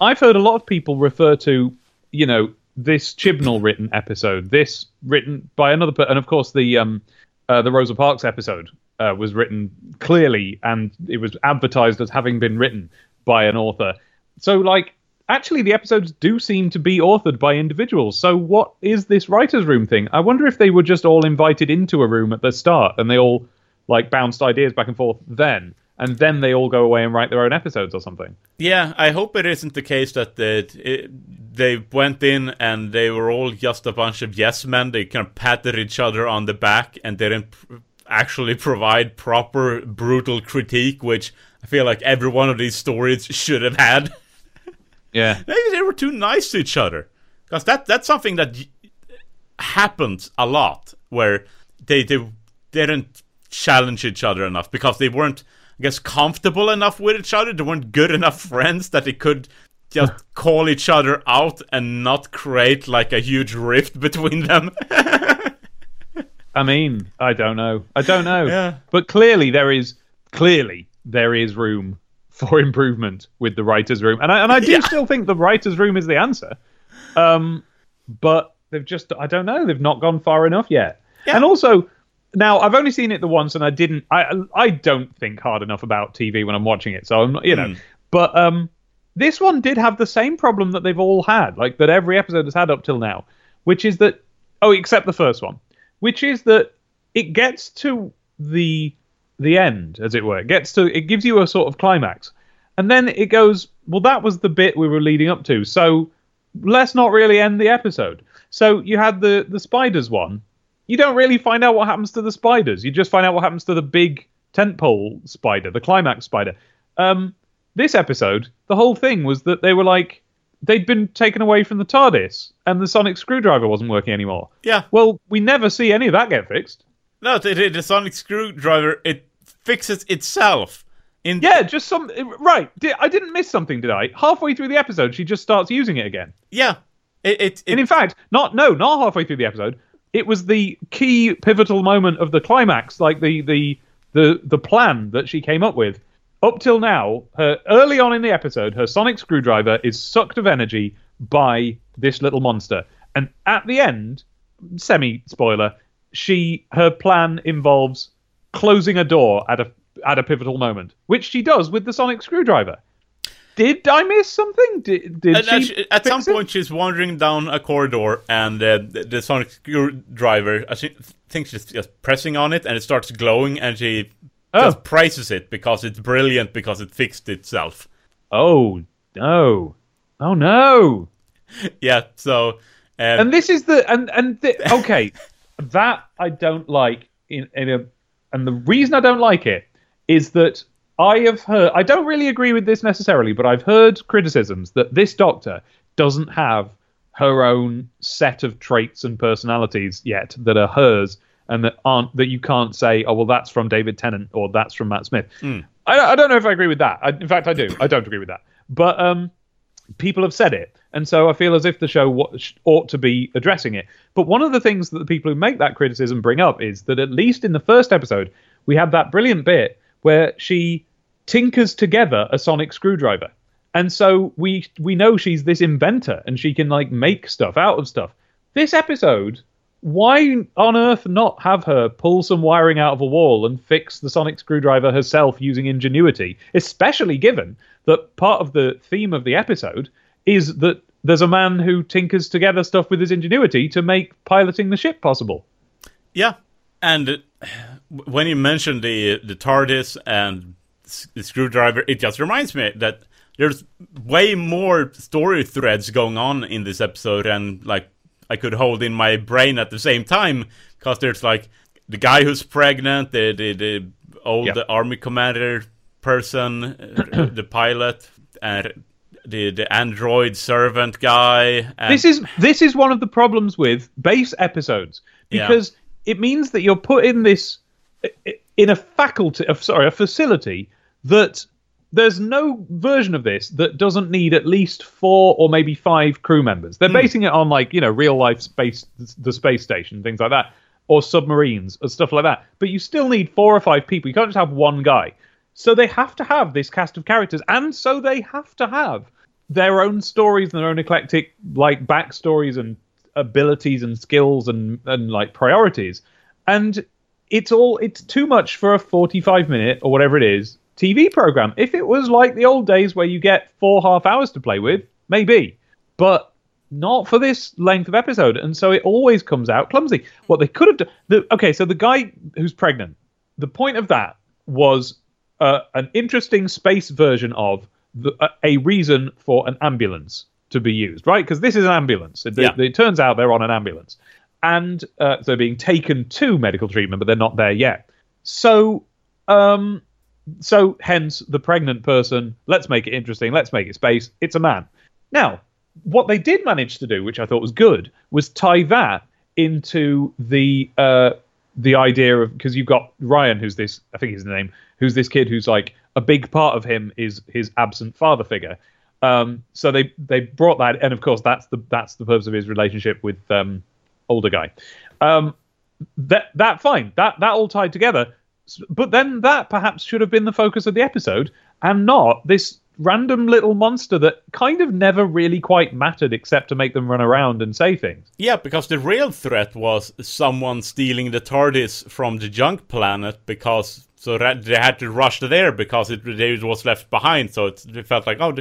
I've heard a lot of people refer to, you know, this Chibnall written episode, this written by another, per- and of course the um, uh, the Rosa Parks episode uh, was written clearly, and it was advertised as having been written by an author. So, like, actually, the episodes do seem to be authored by individuals. So, what is this writers' room thing? I wonder if they were just all invited into a room at the start, and they all like bounced ideas back and forth then. And then they all go away and write their own episodes or something. Yeah, I hope it isn't the case that they, they went in and they were all just a bunch of yes men. They kind of patted each other on the back and didn't actually provide proper brutal critique, which I feel like every one of these stories should have had. Yeah. Maybe they were too nice to each other, because that that's something that happens a lot where they they didn't challenge each other enough because they weren't, I guess, comfortable enough with each other. They weren't good enough friends that they could just call each other out and not create like a huge rift between them. I mean, I don't know. I don't know. Yeah. But clearly there is clearly there is room for improvement with the writers' room, and I and I do Yeah. still think the writers' room is the answer. Um, but they've just I don't know. They've not gone far enough yet. Yeah. And also. Now I've only seen it the once, and I didn't. I I don't think hard enough about TV when I'm watching it, so I'm not, you know. Hmm. But um, this one did have the same problem that they've all had, like that every episode has had up till now, which is that oh, except the first one, which is that it gets to the the end, as it were. It gets to it gives you a sort of climax, and then it goes, well, that was the bit we were leading up to, so let's not really end the episode. So you had the the spiders one. You don't really find out what happens to the spiders. You just find out what happens to the big tentpole spider, the climax spider. Um, this episode, the whole thing was that they were like they'd been taken away from the TARDIS, and the sonic screwdriver wasn't working anymore. yeah. Well, we never see any of that get fixed. No, the, sonic screwdriver it fixes itself. In Yeah, just some right. I didn't miss something, did I? Halfway through the episode, she just starts using it again. yeah. It it, it And in fact, not no, not halfway through the episode. It was the key pivotal moment of the climax, like the the the the plan that she came up with. Up till now, her early on in the episode, her sonic screwdriver is sucked of energy by this little monster, and at the end, semi spoiler, she her plan involves closing a door at a at a pivotal moment, which she does with the sonic screwdriver. Did I miss something? Did, did And she at, some it? point, she's wandering down a corridor, and uh, the, the sonic screwdriver, I thi- think she's just pressing on it, and it starts glowing, and she Oh. just praises it because it's brilliant because it fixed itself. Oh no! Oh no! Yeah, so um, And this is the and and the, okay, that I don't like in in a and the reason I don't like it is that I have heard I don't really agree with this necessarily, but I've heard criticisms that this doctor doesn't have her own set of traits and personalities yet that are hers and that aren't that you can't say oh well that's from David Tennant or that's from Matt Smith. I, I don't know if I agree with that. I, in fact, I do. I don't agree with that. But um, people have said it, and so I feel as if the show ought to be addressing it. But one of the things that the people who make that criticism bring up is that at least in the first episode, we have that brilliant bit where she tinkers together a sonic screwdriver, and so we we know she's this inventor and she can like make stuff out of stuff. This episode. Why on earth not have her pull some wiring out of a wall and fix the sonic screwdriver herself using ingenuity? Especially given that part of the theme of the episode is that there's a man who tinkers together stuff with his ingenuity to make piloting the ship possible. yeah, and uh, when you mentioned the the TARDIS and the screwdriver, it just reminds me that there's way more story threads going on in this episode, and like I could hold in my brain at the same time because there's like the guy who's pregnant, the the, the old army commander person, uh, the pilot, and the the android servant guy. And, This is this is one of the problems with base episodes Yeah. because it means that you're put in this in a faculty of sorry a facility that there's no version of this that doesn't need at least four or maybe five crew members. They're hmm. basing it on like you know real life space, the space station, things like that, or submarines or stuff like that. But you still need four or five people. You can't just have one guy. So they have to have this cast of characters, and so they have to have their own stories and their own eclectic like backstories and abilities and skills and and like priorities, and it's all it's too much for a 45 minute or whatever it is TV program. If it was like the old days where you get four half hours to play with, maybe, but not for this length of episode, and so it always comes out clumsy. What they could have done. The, okay, so the guy who's pregnant. The point of that was uh, an interesting space version of the, a reason for an ambulance to be used, right? Because this is an ambulance. It, Yeah. it turns out they're on an ambulance, and uh, they're being taken to medical treatment, but they're not there yet. So, um, so hence the pregnant person. Let's make it interesting. Let's make it space. It's a man. Now, what they did manage to do, which I thought was good, was tie that into the uh, the idea of because you've got Ryan, who's this, I think is the name, who's this kid who's like a big part of him is his absent father figure. Um, so they they brought that, and of course that's the that's the purpose of his relationship with um, older guy. Um, that that fine, that that all tied together. But then that perhaps should have been the focus of the episode, and not this random little monster that kind of never really quite mattered except to make them run around and say things. Yeah, because the real threat was someone stealing the TARDIS from the junk planet because so they had to rush there because it, it was left behind. So it, it felt like oh,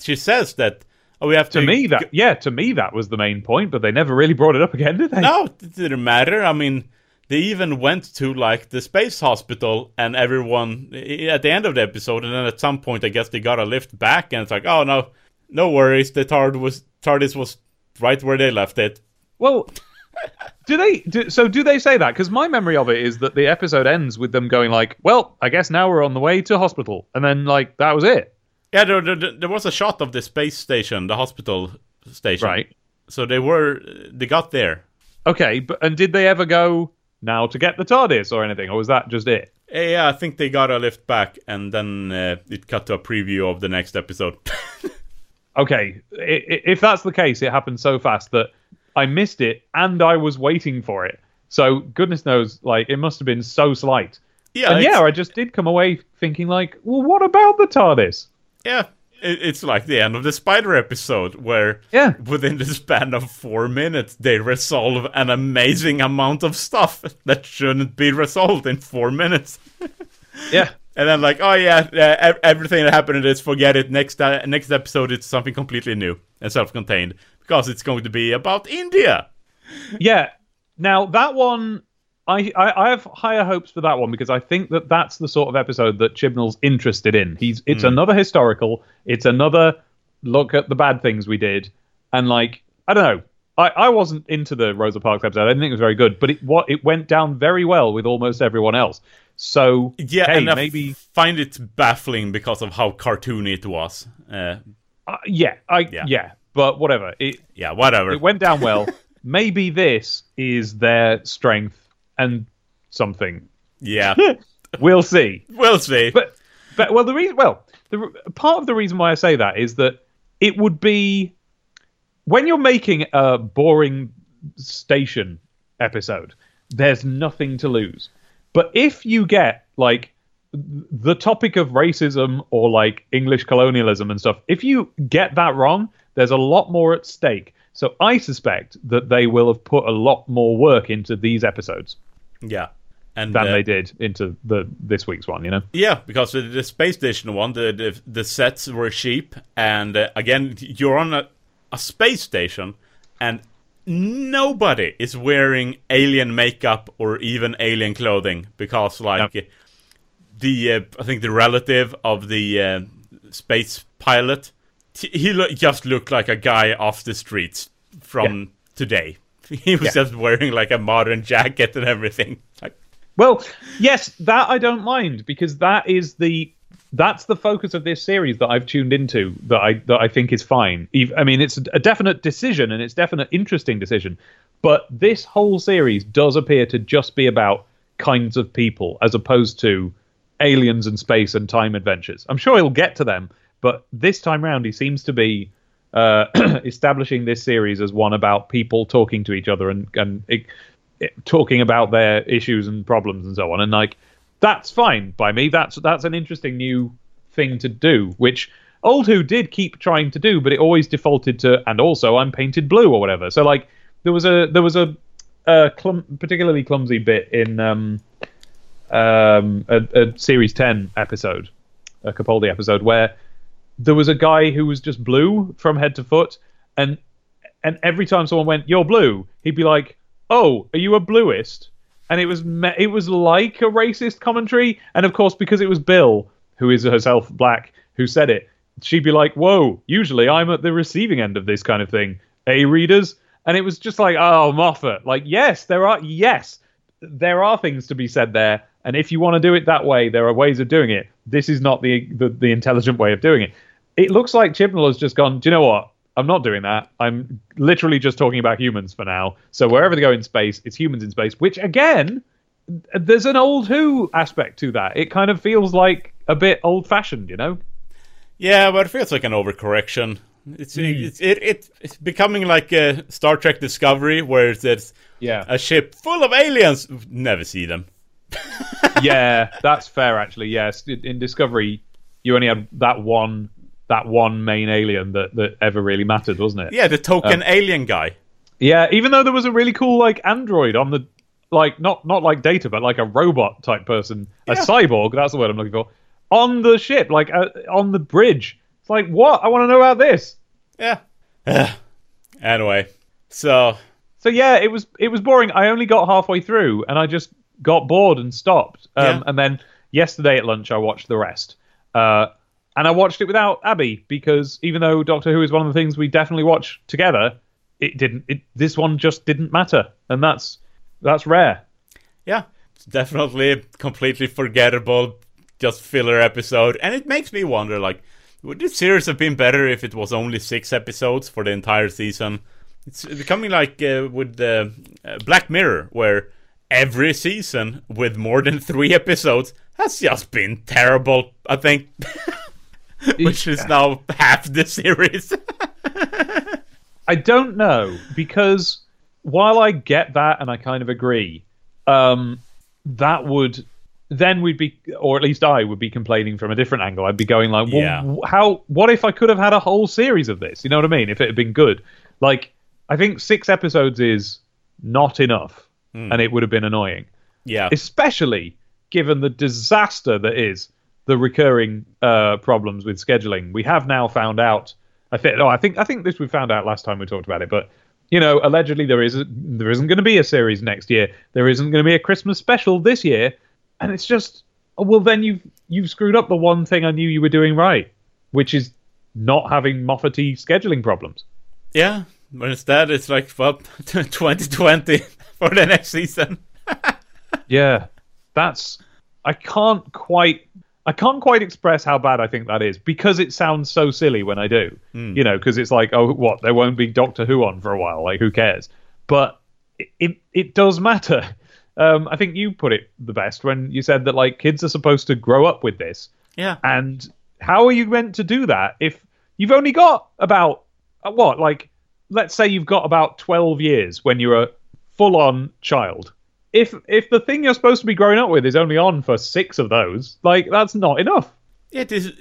she says that oh we have to. To me, that yeah, to me that was the main point, but they never really brought it up again, did they? no, it didn't matter. I mean, they even went to like the space hospital and everyone at the end of the episode, and then at some point, I guess they got a lift back, and it's like oh no, no worries, the TARD was TARDIS was right where they left it. Well, do they? Do, so do they say that? Because my memory of it is that the episode ends with them going like, "Well, I guess now we're on the way to hospital," and then like that was it, Yeah, there, there, there was a shot of the space station, the hospital station. right? So they were, they got there. Okay, but and did they ever go now to get the TARDIS or anything, or was that just it? Eh, Yeah, I think they got a lift back, and then uh, it cut to a preview of the next episode. Okay, if that's the case, it happened so fast that I missed it and I was waiting for it. So goodness knows, like it must have been so slight. yeah, and yeah, I just did come away thinking like, well, what about the TARDIS? yeah. It, it's like the end of the Spider episode, where Yeah. within the span of four minutes, they resolve an amazing amount of stuff that shouldn't be resolved in four minutes. Yeah. And then like, oh yeah, uh, everything that happened in this, forget it. Next uh, next episode, it's something completely new and self-contained because it's going to be about India. Yeah. Now that one, I, I I have higher hopes for that one because I think that that's the sort of episode that Chibnall's interested in. He's it's another historical. It's another look at the bad things we did, and like I don't know. I, I wasn't into the Rosa Parks episode. I didn't think it was very good, but it what it went down very well with almost everyone else. So Yeah, hey, and I maybe find it baffling because of how cartoony it was. Uh, uh, yeah, I Yeah. yeah. But whatever. It yeah, whatever. it went down well. maybe this is their strength and something. yeah, We'll see. we'll see. But but well, the reason well, the part of the reason why I say that is that it would be when you're making a boring station episode, there's nothing to lose. But if you get like the topic of racism or like English colonialism and stuff, if you get that wrong, there's a lot more at stake. So I suspect that they will have put a lot more work into these episodes yeah, and than uh, they did into the this week's one. You know. Yeah, because the, the space station one, the, the the sets were cheap, and uh, again, you're on a, a space station, and nobody is wearing alien makeup or even alien clothing because, like, the uh, I think the relative of the uh, space pilot, he lo- just looked like a guy off the streets from today. He was Yeah. just wearing like a modern jacket and everything. Like, Well, yes, that I don't mind because that is the that's the focus of this series that I've tuned into that I that I think is fine. I mean, it's a definite decision and it's definite interesting decision, but this whole series does appear to just be about kinds of people as opposed to aliens and space and time adventures. I'm sure he'll get to them, but this time round he seems to be uh, establishing this series as one about people talking to each other and and it, it- talking about their issues and problems and so on. And like that's fine by me. That's that's an interesting new thing to do, which Old Who did keep trying to do, but it always defaulted to and also I'm painted blue or whatever. So like there was a there was a, a clum, particularly clumsy bit in um, um, a, a series ten episode, a Capaldi episode where there was a guy who was just blue from head to foot, and and every time someone went, "You're blue," he'd be like, "Oh, are you a bluist?" And it was me- it was like a racist commentary, and of course because it was Bill, who is herself black, who said it, she'd be like, "Whoa, usually I'm at the receiving end of this kind of thing." A readers, and it was just like, "Oh, Moffat." Like, yes, there are yes, there are things to be said there, and if you want to do it that way, there are ways of doing it. This is not the the, the intelligent way of doing it. It looks like Chibnall has just gone. Do you know what? I'm not doing that. I'm literally just talking about humans for now. So wherever they go in space, it's humans in space. Which again, there's an old Who aspect to that. It kind of feels like a bit old fashioned, you know? Yeah, but it feels like an overcorrection. It's hmm. it's it, it it's becoming like a Star Trek Discovery, where there's Yeah. a ship full of aliens. Never see them. yeah, that's fair actually. Yes, in Discovery, you only had that one that one main alien that that ever really mattered, wasn't it? Yeah, the token alien guy. Yeah, even though there was a really cool like android on the like not not like data, but like a robot type person, a cyborg. That's the word I'm looking for. On the ship, like uh, on the bridge. It's like what? I want to know about this. Yeah. anyway, so So yeah, it was it was boring. I only got halfway through, and I just got bored and stopped. Um, Yeah. And then yesterday at lunch, I watched the rest. Uh, and I watched it without Abby because even though Doctor Who is one of the things we definitely watch together, it didn't. It this one just didn't matter, and that's that's rare. yeah, it's definitely a completely forgettable, just filler episode, and it makes me wonder, like, would this series have been better if it was only six episodes for the entire season? It's becoming like uh, with the uh, Black Mirror, where every season with more than three episodes has just been terrible. I think, which is now half the series. I don't know because while I get that and I kind of agree, um, that would then we'd be, or at least I would be complaining from a different angle. I'd be going like, well, Yeah. how? What if I could have had a whole series of this? You know what I mean? If it had been good, like I think six episodes is not enough, and it would have been annoying, yeah, especially given the disaster that is the recurring uh, problems with scheduling. We have now found out. I think. Oh, I think. I think this we found out last time we talked about it. But you know, allegedly there is a, there isn't going to be a series next year. There isn't going to be a Christmas special this year, and it's just. oh, Well, then you've you've screwed up the one thing I knew you were doing right, which is not having Moffat scheduling problems. yeah. But instead, it's like well, 2020 for the next season. Yeah, that's I can't quite I can't quite express how bad I think that is because it sounds so silly when I do. You know, because it's like, oh, what? There won't be Doctor Who on for a while. Like, who cares? But it it, it does matter. Um, I think you put it the best when you said that like kids are supposed to grow up with this, Yeah. and how are you meant to do that if you've only got about uh, what like let's say you've got about 12 years when you're a full-on child. If if the thing you're supposed to be growing up with is only on for six of those like that's not enough. Yeah, this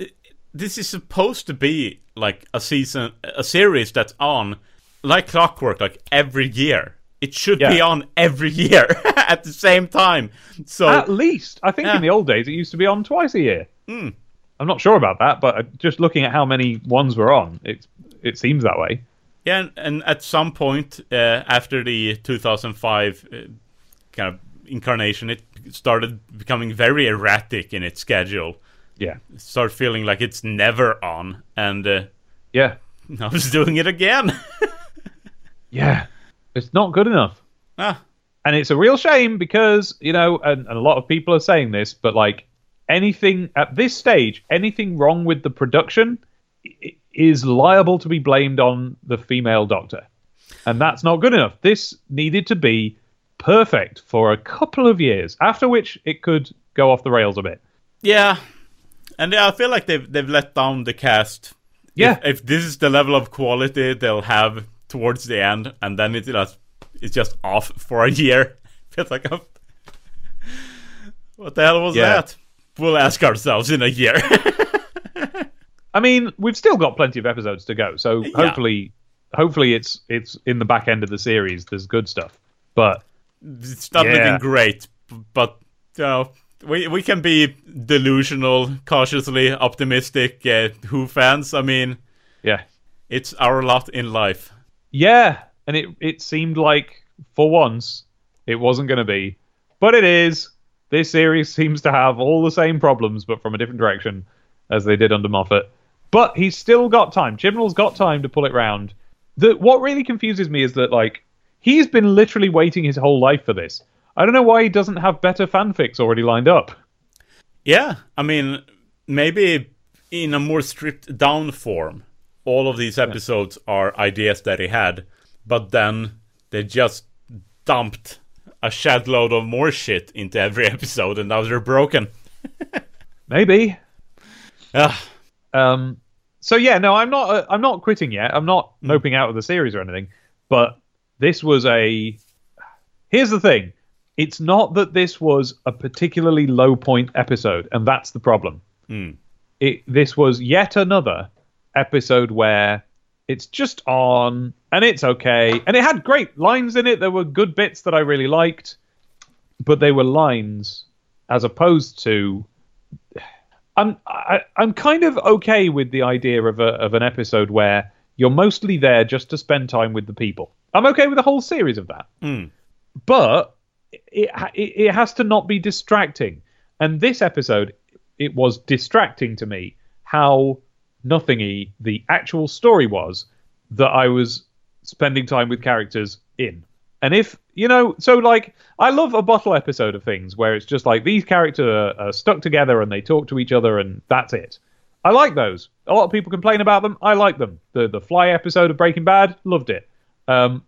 this is supposed to be like a season, a series that's on like clockwork, like every year. It should be on every year at the same time. So at least. I think Yeah. in the old days it used to be on twice a year. I'm not sure about that but uh, just looking at how many ones were on it it seems that way yeah, and, and at some point uh, after the 2005 uh, kind of incarnation, it started becoming very erratic in its schedule. yeah. It started feeling like it's never on, and uh, yeah. I was doing it again. yeah. It's not good enough. Ah, and it's a real shame because you know and, and a lot of people are saying this but like anything at this stage anything wrong with the production i- is liable to be blamed on the female doctor and that's not good enough this needed to be perfect for a couple of years after which it could go off the rails a bit Yeah, and I feel like they've they've let down the cast. Yeah. if, if this is the level of quality they'll have towards the end, and then it just it's just off for a year. Feels like a, what the hell was Yeah. that? We'll ask ourselves in a year. I mean, we've still got plenty of episodes to go, so hopefully, hopefully it's it's in the back end of the series. There's good stuff, but It's not Yeah. looking great, but you know, we we can be delusional, cautiously optimistic. Uh, Who fans? I mean, yeah, it's our lot in life. yeah, and it it seemed like for once it wasn't going to be, but it is. This series seems to have all the same problems, but from a different direction, as they did under Moffat. But he's still got time. Chibnall's got time to pull it round. The what really confuses me is that like he's been literally waiting his whole life for this. I don't know why he doesn't have better fanfics already lined up. Yeah, I mean, maybe in a more stripped down form, all of these episodes are ideas that he had, but then they just dumped a shed load of more shit into every episode, and now they're broken. Maybe. Ah, Um, so yeah, no, I'm not. Uh, I'm not quitting yet. I'm not moping out of the series or anything. But this was a. Here's the thing. It's not that this was a particularly low point episode, and that's the problem. It this was yet another episode where it's just on and it's okay, and it had great lines in it. There were good bits that I really liked, but they were lines as opposed to I'm I, I'm kind of okay with the idea of a of an episode where you're mostly there just to spend time with the people. I'm okay with a whole series of that, hmm. but it, it it has to not be distracting. And this episode, it was distracting to me how nothingy the actual story was that I was spending time with characters in. And if you know, so like I love a bottle episode of things where it's just like these characters are, are stuck together and they talk to each other and that's it. I like those. A lot of people complain about them. I like them. The the Fly episode of Breaking Bad, loved it. Um,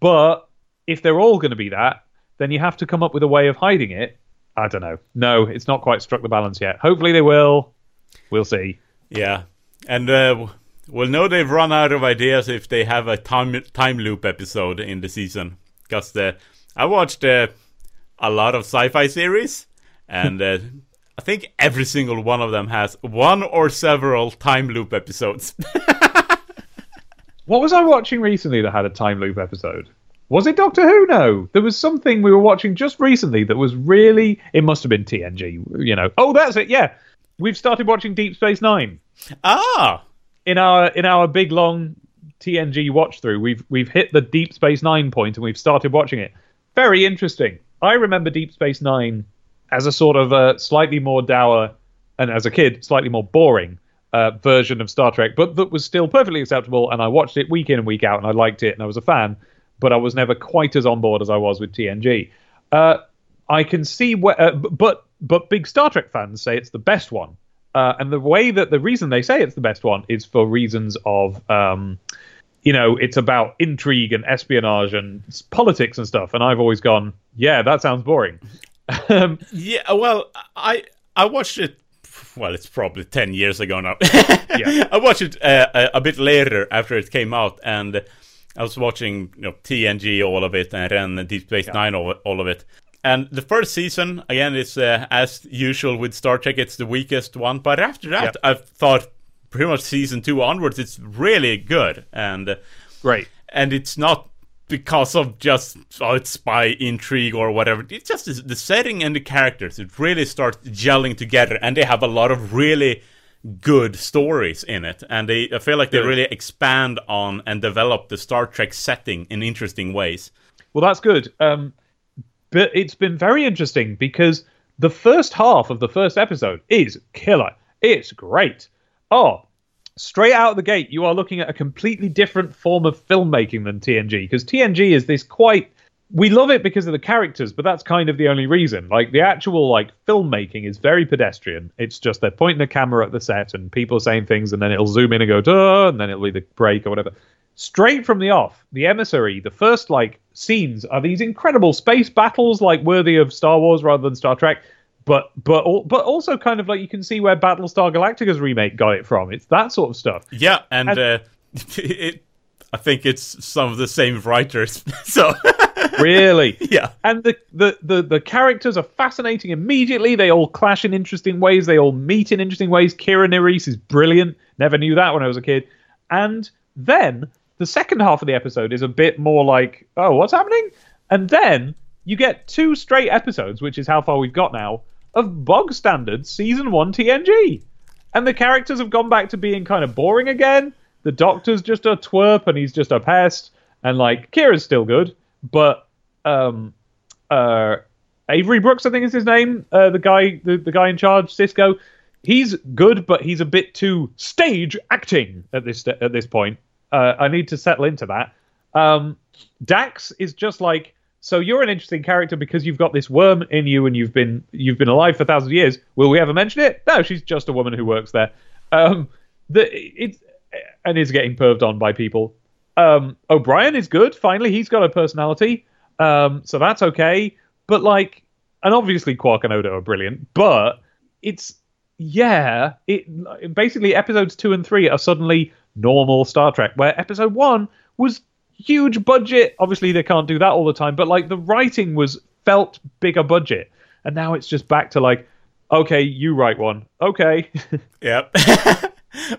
but if they're all going to be that, then you have to come up with a way of hiding it. I don't know. No, it's not quite struck the balance yet. Hopefully they will. We'll see. yeah, and uh, we'll know they've run out of ideas if they have a time time loop episode in the season. Because uh, I watched uh, a lot of sci-fi series, and uh, I think every single one of them has one or several time loop episodes. What was I watching recently that had a time loop episode? Was it Doctor Who? No. There was something we were watching just recently that was really. It must have been TNG, you know. Oh, that's it. Yeah. We've started watching Deep Space Nine. ah, in our in our big long TNG watch through, we've we've hit the Deep Space Nine point and we've started watching it. Very interesting. I remember Deep Space Nine as a sort of a slightly more dour and as a kid slightly more boring uh, version of Star Trek, but that was still perfectly acceptable. And I watched it week in and week out, and I liked it, and I was a fan. But I was never quite as on board as I was with TNG. Uh, I can see where, uh, but but big Star Trek fans say it's the best one, uh, and the way that the reason they say it's the best one is for reasons of, um, you know, it's about intrigue and espionage and politics and stuff. And I've always gone, yeah, that sounds boring. um, yeah. Well, I I watched it. Well, it's probably ten years ago now. Yeah. I watched it uh, a, a bit later after it came out, and I was watching you know TNG all of it, and then Deep Space Nine all, all of it. And the first season, again, is uh, as usual with Star Trek. It's the weakest one, but after that, Yep. I've thought pretty much season two onwards, it's really good, and great. and it's not because of just oh, it's spy intrigue or whatever. It's just the- the setting and the characters. It really starts gelling together, and they have a lot of really good stories in it. And they, I feel like they really expand on and develop the Star Trek setting in interesting ways. Well, that's good. Um, but it's been very interesting because the first half of the first episode is killer. It's great. Oh, straight out of the gate, you are looking at a completely different form of filmmaking than TNG because TNG is this quite. We love it because of the characters, but that's kind of the only reason. Like the actual like filmmaking is very pedestrian. It's just they're pointing a camera at the set and people are saying things, and then it'll zoom in and go duh, and then it'll either break or whatever straight from the off, the emissary, the first like scenes are these incredible space battles, like worthy of Star Wars rather than Star Trek. But but but also kind of like you can see where Battlestar Galactica's remake got it from. It's that sort of stuff. Yeah, and And- uh, it, I think it's some of the same writers. so really. Yeah. And the, the, the, the characters are fascinating immediately. They all clash in interesting ways. They all meet in interesting ways. Kira Nerys is brilliant. Never knew that when I was a kid. And then the second half of the episode is a bit more like, oh, what's happening? And then you get two straight episodes, which is how far we've got now, of bog standard season one TNG. And the characters have gone back to being kind of boring again. The doctor's just a twerp and he's just a pest. And like Kira's still good, but um uh Avery Brooks, I think is his name, uh, the guy the, the guy in charge, Sisko, he's good, but he's a bit too stage acting at this at this point. Uh, I need to settle into that. Um, Dax is just like so. You're an interesting character because you've got this worm in you, and you've been you've been alive for thousands of years. Will we ever mention it? No, she's just a woman who works there. Um, the and is getting perved on by people. Um, O'Brien is good. Finally, he's got a personality, um, so that's okay. But like, and obviously Quark and Odo are brilliant, but it's yeah, it basically episodes two and three are suddenly normal Star Trek, where episode one was huge budget. Obviously, they can't do that all the time, but like the writing was felt bigger budget, and now it's just back to like, okay, you write one, okay, Yep.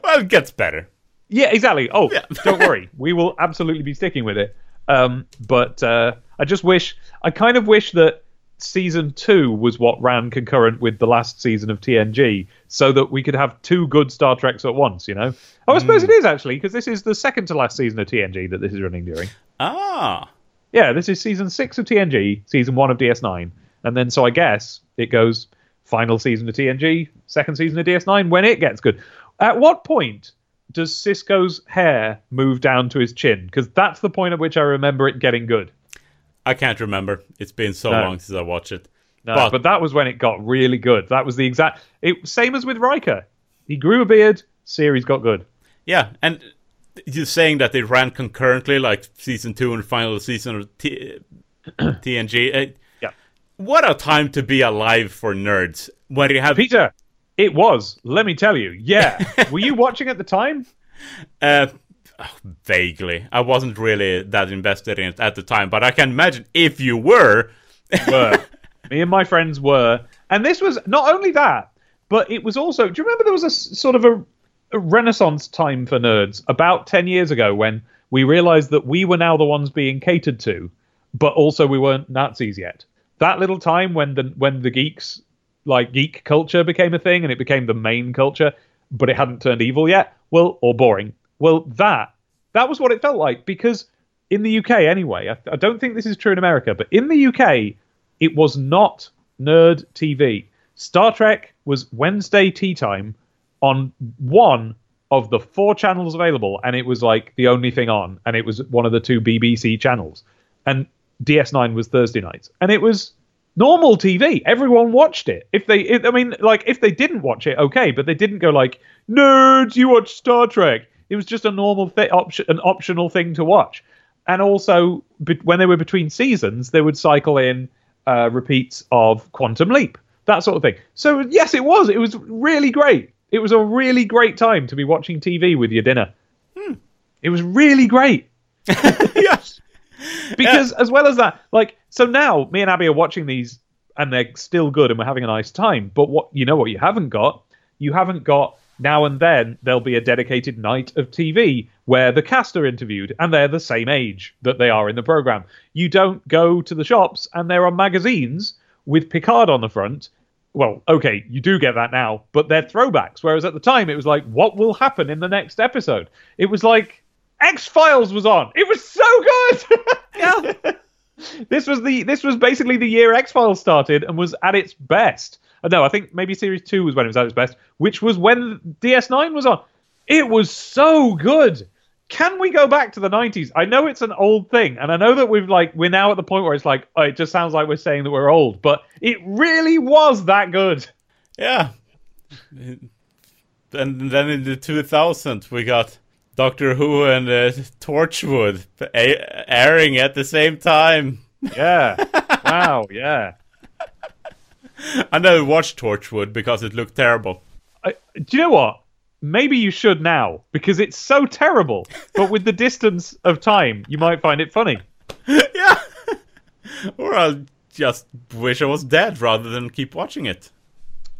well, it gets better. yeah, exactly. Oh, Yeah. don't worry, we will absolutely be sticking with it. Um, but uh, I just wish, I kind of wish that season two was what ran concurrent with the last season of TNG, so that we could have two good Star Treks at once. You know, oh, I suppose it is actually because this is the second to last season of TNG that this is running during. Ah. Yeah, this is season six of TNG, season one of DS9, and then so I guess it goes final season of TNG, second season of DS9 when it gets good. At what point does Sisko's hair move down to his chin? Because that's the point at which I remember it getting good. I can't remember. It's been so No. long since I watched it. No, But- but, that was when it got really good. That was the exact. It same as with Riker. He grew a beard. Series got good. Yeah, and you're saying that they ran concurrently, like season two and final season of T- TNG. Uh, Yeah. What a time to be alive for nerds when you have Peter, it was. Let me tell you. Yeah. Were you watching at the time? uh, vaguely. I wasn't really that invested in it at the time, but I can imagine if you were. were. Me and my friends were. And this was not only that, but it was also. Do you remember there was a sort of a, a renaissance time for nerds about 10 years ago when we realized that we were now the ones being catered to, but also we weren't Nazis yet? That little time when the when the geeks like geek culture became a thing and it became the main culture, but it hadn't turned evil yet. Well, or boring. Well, that that was what it felt like because in the UK anyway, I, I don't think this is true in America, but in the UK, it was not nerd TV. Star Trek was Wednesday tea time on one of the four channels available, and it was like the only thing on, and it was one of the two BBC channels. And DS9 was Thursday nights, and it was normal TV. Everyone watched it. If they, if, I mean, like if they didn't watch it, okay, but they didn't go like nerds. You watch Star Trek. It was just a normal thi- option, an optional thing to watch. And also, be- when they were between seasons, they would cycle in uh, repeats of Quantum Leap, that sort of thing. So yes, it was. It was really great. It was a really great time to be watching TV with your dinner. It was really great yes. because as well as that, like, so now me and Abby are watching these and they're still good and we're having a nice time. But what you know what you haven't got? You haven't got now and then there'll be a dedicated night of TV where the cast are interviewed and they're the same age that they are in the program. You don't go to the shops and there are magazines with Picard on the front. Well, okay, you do get that now, but they're throwbacks. Whereas at the time, it was like, what will happen in the next episode? It was like X Files was on. It was so good. Yeah. this was the this was basically the year X Files started and was at its best. Uh, no, I think maybe series two was when it was at its best, which was when DS9 was on. It was so good. Can we go back to the 90s? I know it's an old thing, and I know that we've like we're now at the point where it's like oh, it just sounds like we're saying that we're old, but it really was that good. Yeah. And then in the 2000s, we got Doctor Who and uh, Torchwood airing at the same time. Yeah. wow. Yeah. I never watched Torchwood because it looked terrible. I, do you know what? Maybe you should now because it's so terrible. But with the distance of time, you might find it funny. yeah. or I'll just wish I was dead rather than keep watching it.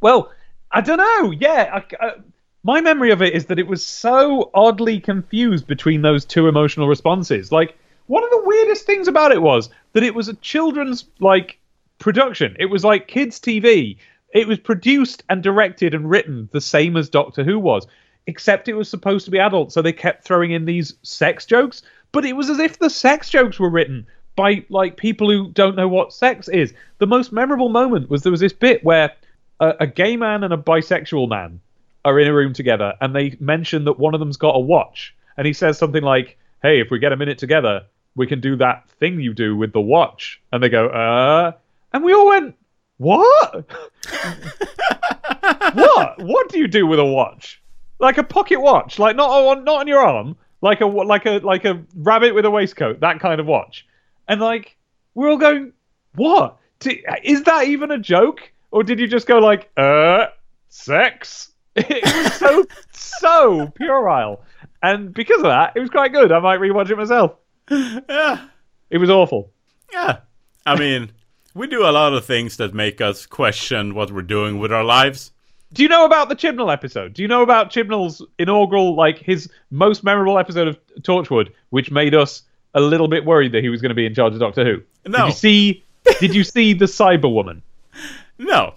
Well, I don't know. Yeah, I, I, my memory of it is that it was so oddly confused between those two emotional responses. Like one of the weirdest things about it was that it was a children's like production. It was like kids TV. It was produced and directed and written the same as Doctor Who was, except it was supposed to be adult, so they kept throwing in these sex jokes. But it was as if the sex jokes were written by like people who don't know what sex is. The most memorable moment was there was this bit where a, a gay man and a bisexual man are in a room together, and they mention that one of them's got a watch, and he says something like, "Hey, if we get a minute together, we can do that thing you do with the watch." And they go, "Uh," and we all went, "What? what? What do you do with a watch? Like a pocket watch? Like not on not on your arm?" Like a like a like a rabbit with a waistcoat, that kind of watch, and like we're all going, what? Is that even a joke? Or did you just go like, uh, sex? It was so, so puerile. And because of that, it was quite good. I might rewatch it myself. Yeah. It was awful. Yeah. I mean, we do a lot of things that make us question what we're doing with our lives. Do you know about the Chibnall episode? Do you know about Chibnall's inaugural, like his most memorable episode of Torchwood, which made us a little bit worried that he was going to be in charge of Doctor Who? No. Did you see? did you see the Cyberwoman? No.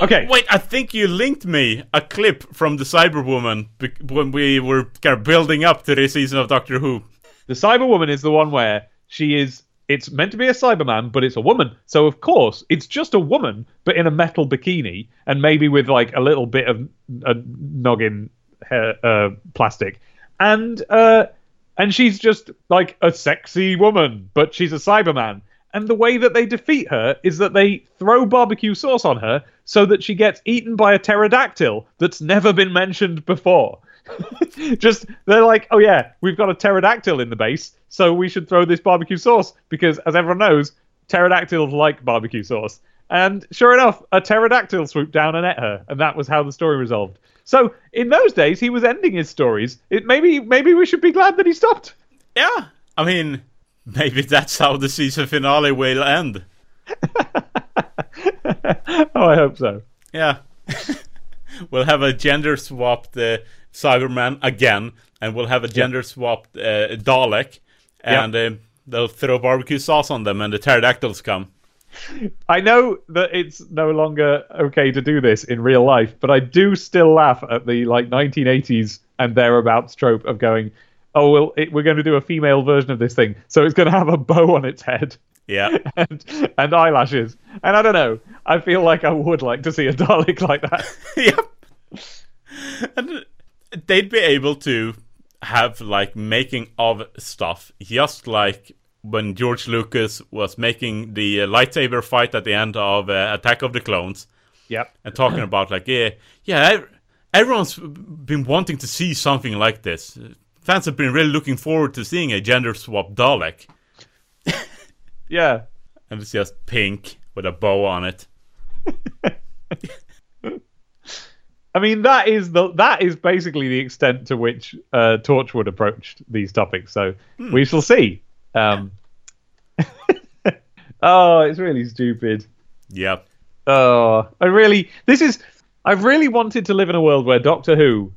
Oh, Okay. Wait, I think you linked me a clip from the Cyberwoman bec- when we were kind of building up to this season of Doctor Who. The Cyberwoman is the one where she is. It's meant to be a Cyberman, but it's a woman. So of course it's just a woman, but in a metal bikini and maybe with like a little bit of a noggin hair, uh, plastic, and uh, and she's just like a sexy woman, but she's a Cyberman. And the way that they defeat her is that they throw barbecue sauce on her so that she gets eaten by a pterodactyl that's never been mentioned before. Just they're like, oh yeah, we've got a pterodactyl in the base, so we should throw this barbecue sauce because, as everyone knows, pterodactyls like barbecue sauce. And sure enough, a pterodactyl swooped down and ate her, and that was how the story resolved. So in those days, he was ending his stories. It maybe maybe we should be glad that he stopped. Yeah. I mean, maybe that's how the season finale will end. oh, I hope so. Yeah. we'll have a gender swapped uh, Cyberman again, and we'll have a gender swapped uh, Dalek, and uh, they'll throw barbecue sauce on them, and the pterodactyls come. I know that it's no longer okay to do this in real life, but I do still laugh at the like 1980s and thereabouts trope of going, "Oh well, it, we're going to do a female version of this thing, so it's going to have a bow on its head Yeah. and and eyelashes." And I don't know, I feel like I would like to see a Dalek like that. yep. And they'd be able to have like making of stuff, just like when George Lucas was making the uh, lightsaber fight at the end of uh, Attack of the Clones, yep. and talking about like, yeah, yeah, ev- everyone's been wanting to see something like this. Fans have been really looking forward to seeing a gender swap Dalek, Yeah. and it's just pink with a bow on it. I mean that is the that is basically the extent to which uh, Torchwood approached these topics. So we shall see. Um, oh, it's really stupid. Yep. Oh, I really this is I've really wanted to live in a world where Doctor Who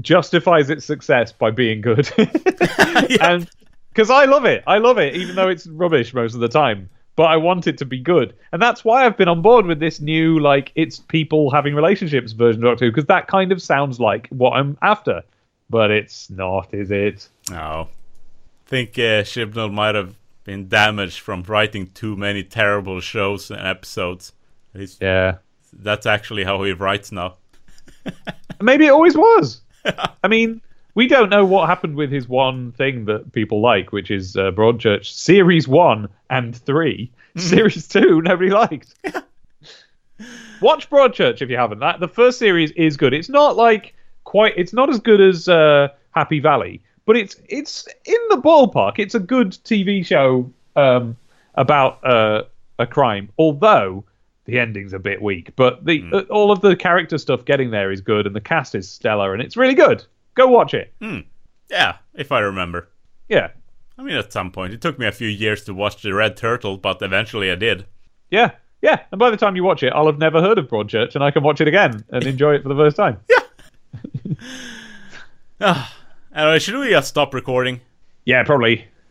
justifies its success by being good. And because I love it. I love it even though it's rubbish most of the time. But I want it to be good. And that's why I've been on board with this new like it's people having relationships version of Doctor Who because that kind of sounds like what I'm after. But it's not, is it? No. I think uh, Chibnall might have been damaged from writing too many terrible shows and episodes. He's, Yeah. That's actually how he writes now. Maybe it always was. I mean, we don't know what happened with his one thing that people like, which is uh, Broadchurch Series 1 and 3. Series 2, nobody liked. Watch Broadchurch if you haven't. That The first series is good. It's not like quite, it's not as good as uh, Happy Valley, but it's it's in the ballpark. It's a good TV show um, about uh, a crime, although the ending's a bit weak. But the uh, all of the character stuff getting there is good, and the cast is stellar, and it's really good. Go watch it. Yeah, if I remember. Yeah. I mean, at some point, it took me a few years to watch the Red Turtle, but eventually I did. Yeah, yeah. And by the time you watch it, I'll have never heard of Broadchurch, and I can watch it again and enjoy it for the first time. Yeah. Ah, anyway, should we just stop recording? Yeah, probably.